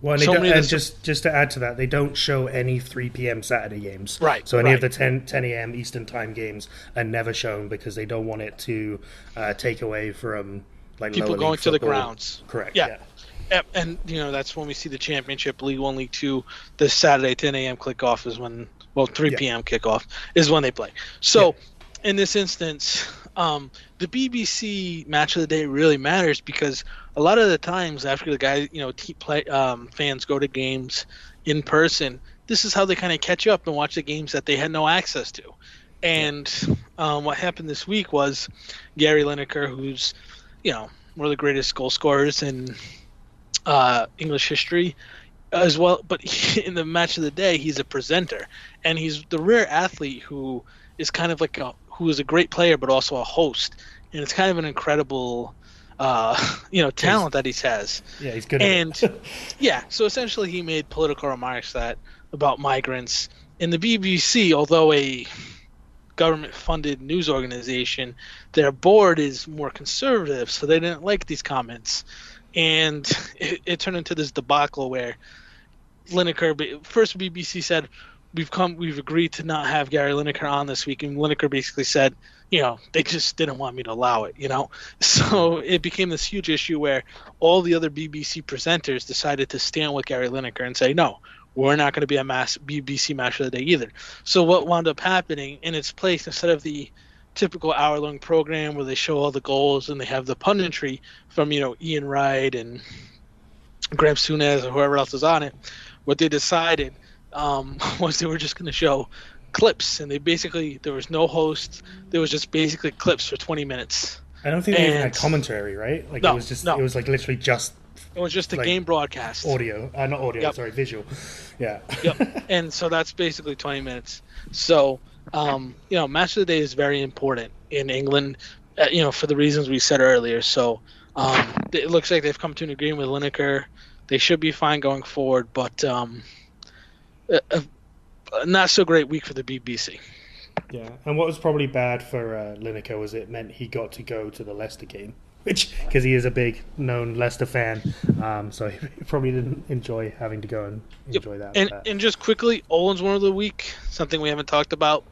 Well, and, So don't, many and just just to add to that, they don't show any 3 p.m. Saturday games. Right, So any of the 10, 10 a.m. Eastern time games are never shown because they don't want it to uh, take away from like people going to the grounds. Correct. Yeah. yeah. Yep, and you know that's when we see the championship, League One, League Two. This Saturday, 10 a.m. kickoff is when, well, 3 Yeah. p.m. kickoff is when they play. So, in this instance, um, the BBC match of the day really matters because a lot of the times after the guy, you know, te- play um, fans go to games in person, this is how they kind of catch up and watch the games that they had no access to. And um, what happened this week was Gary Lineker, who's, you know, one of the greatest goal scorers in uh, English history as well. But he, in the match of the day, he's a presenter, and he's the rare athlete who is kind of like a who is a great player, but also a host, and it's kind of an incredible, uh, you know, talent that he has. Yeah, he's good. And at it. yeah, so essentially he made political remarks that about migrants. And the BBC, although a government-funded news organization, their board is more conservative, so they didn't like these comments, and it, it turned into this debacle where Lineker first BBC said we've come we've agreed to not have Gary Lineker on this week, and Lineker basically said you know they just didn't want me to allow it, you know, so it became this huge issue where all the other BBC presenters decided to stand with Gary Lineker and say no. We're not going to be a mass BBC match of the day either. So what wound up happening in its place, instead of the typical hour-long program where they show all the goals and they have the punditry from you know Ian Wright and Graham Souness or whoever else is on it, what they decided um, was they were just going to show clips, and they basically there was no host. There was just basically clips for 20 minutes. I don't think they even had commentary, right? Like No, it was just no. it was like literally just It was just a Like, game broadcast. audio, uh, not audio, Yep. sorry, visual. Yeah. yep. And so that's basically 20 minutes. So, um, you know, match of the day is very important in England, uh, you know, for the reasons we said earlier. So, um, it looks like they've come to an agreement with Lineker. They should be fine going forward, but um, a, a, a not so great week for the BBC. Yeah, and what was probably bad for uh, Lineker was it meant he got to go to the Leicester game, which because he is a big known Leicester fan, um, so he probably didn't enjoy having to go and enjoy that. And and just quickly, Olin's one of the week. Something we haven't talked about.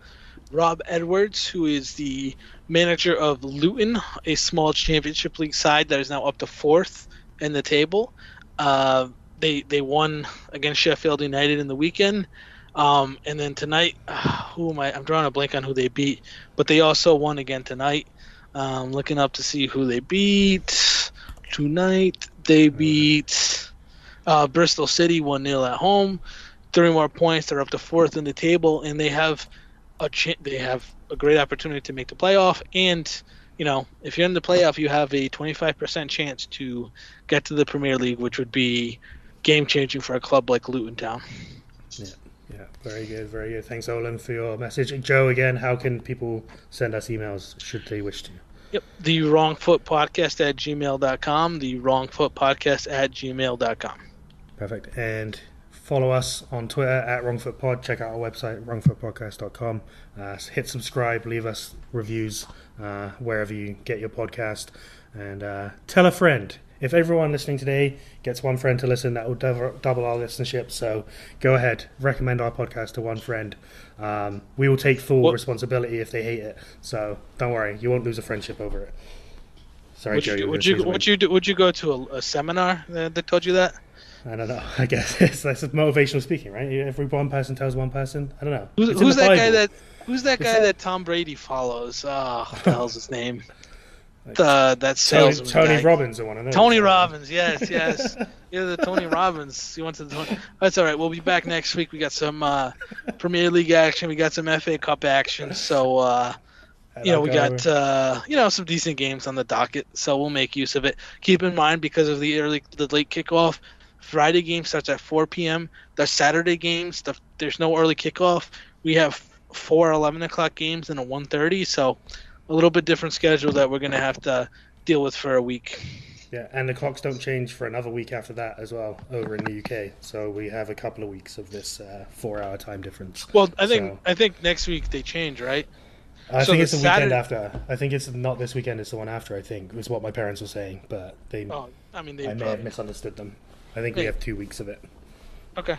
Rob Edwards, who is the manager of Luton, a small Championship League side that is now up to fourth in the table. Uh, they they won against Sheffield United in the weekend, um, and then tonight, who am I? I'm drawing a blank on who they beat, but they also won again tonight. Um, looking up to see who they beat tonight. They beat uh, Bristol City 1 0 at home. Three more points. They're up to fourth in the table, and they have a ch- they have a great opportunity to make the playoff. And you know, if you're in the playoff, you have a 25% chance to get to the Premier League, which would be game changing for a club like Luton Town. Yeah, yeah very good, very good. Thanks, Olin, for your message. Joe, again, how can people send us emails should they wish to? Yep. The Wrong Foot Podcast at gmail.com. The Wrong Foot Podcast at gmail.com. Perfect. And follow us on Twitter at WrongFootPod. Check out our website, wrongfootpodcast.com. Uh, hit subscribe, leave us reviews uh, wherever you get your podcast, and uh, tell a friend. If everyone listening today gets one friend to listen, that will double, our listenership. So go ahead, recommend our podcast to one friend. Um, we will take full What- responsibility if they hate it. So don't worry, you won't lose a friendship over it. Sorry, Would Joe. you, would you would you would you go to a, a seminar that told you that? I don't know. I guess it's, that's motivational speaking, right? Every one person tells one person. I don't know. Who's, who's that guy that who's that guy that- that Tom Brady follows? Oh, what the hell's his name? The that Tony, salesman Tony guy. Robbins or one of those. Tony? Robbins, yes, yes. You're the Tony Robbins. You went to the Tony. That's all right. We'll be back next week. We got some uh, Premier League action. We got some FA Cup action. So uh, you know we got uh, you know some decent games on the docket. So we'll make use of it. Keep in mind because of the early the late kickoff. Friday game starts at 4 p.m. The Saturday games, the, there's no early kickoff. We have four 11 o'clock games and a 1:30. So a little bit different schedule that we're gonna have to deal with for a week. yeah, and the clocks don't change for another week after that as well over in the UK. So we have a couple of weeks of this uh, four-hour time difference. Well, I think So- I think next week they change, right? I So think it's the weekend after. I think it's not this weekend. It's the one after. I think was what my parents were saying, but they Oh, I mean they. I may probably- have misunderstood them. I think we have two weeks of it. Okay.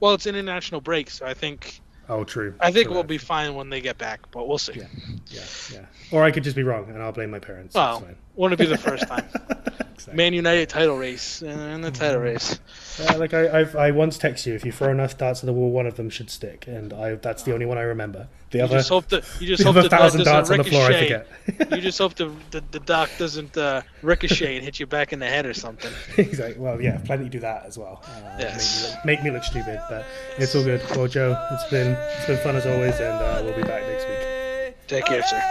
Well, it's international break, so I think Oh, true. I think we'll be fine when they get back, but we'll see. Yeah. Yeah, yeah. Or I could just be wrong, and I'll blame my parents. Well, It's fine. wouldn't be the first time. Exactly. Man United title race in the title race. Uh, like I, I've, I once text you, if you throw enough darts at the wall, one of them should stick, and I, that's the only one I remember. The You other, just hope that you just the hope that that thousand doesn't darts on the floor, I ricochet. forget. you just hope the, the the doc doesn't uh, ricochet and hit you back in the head or something. exactly. Well, yeah, plenty do that as well. Uh, Yes. make, me look, make me look stupid, but it's all good. Well, Joe, it's been it's been fun as always, and uh, we'll be back next week. Take care, sir.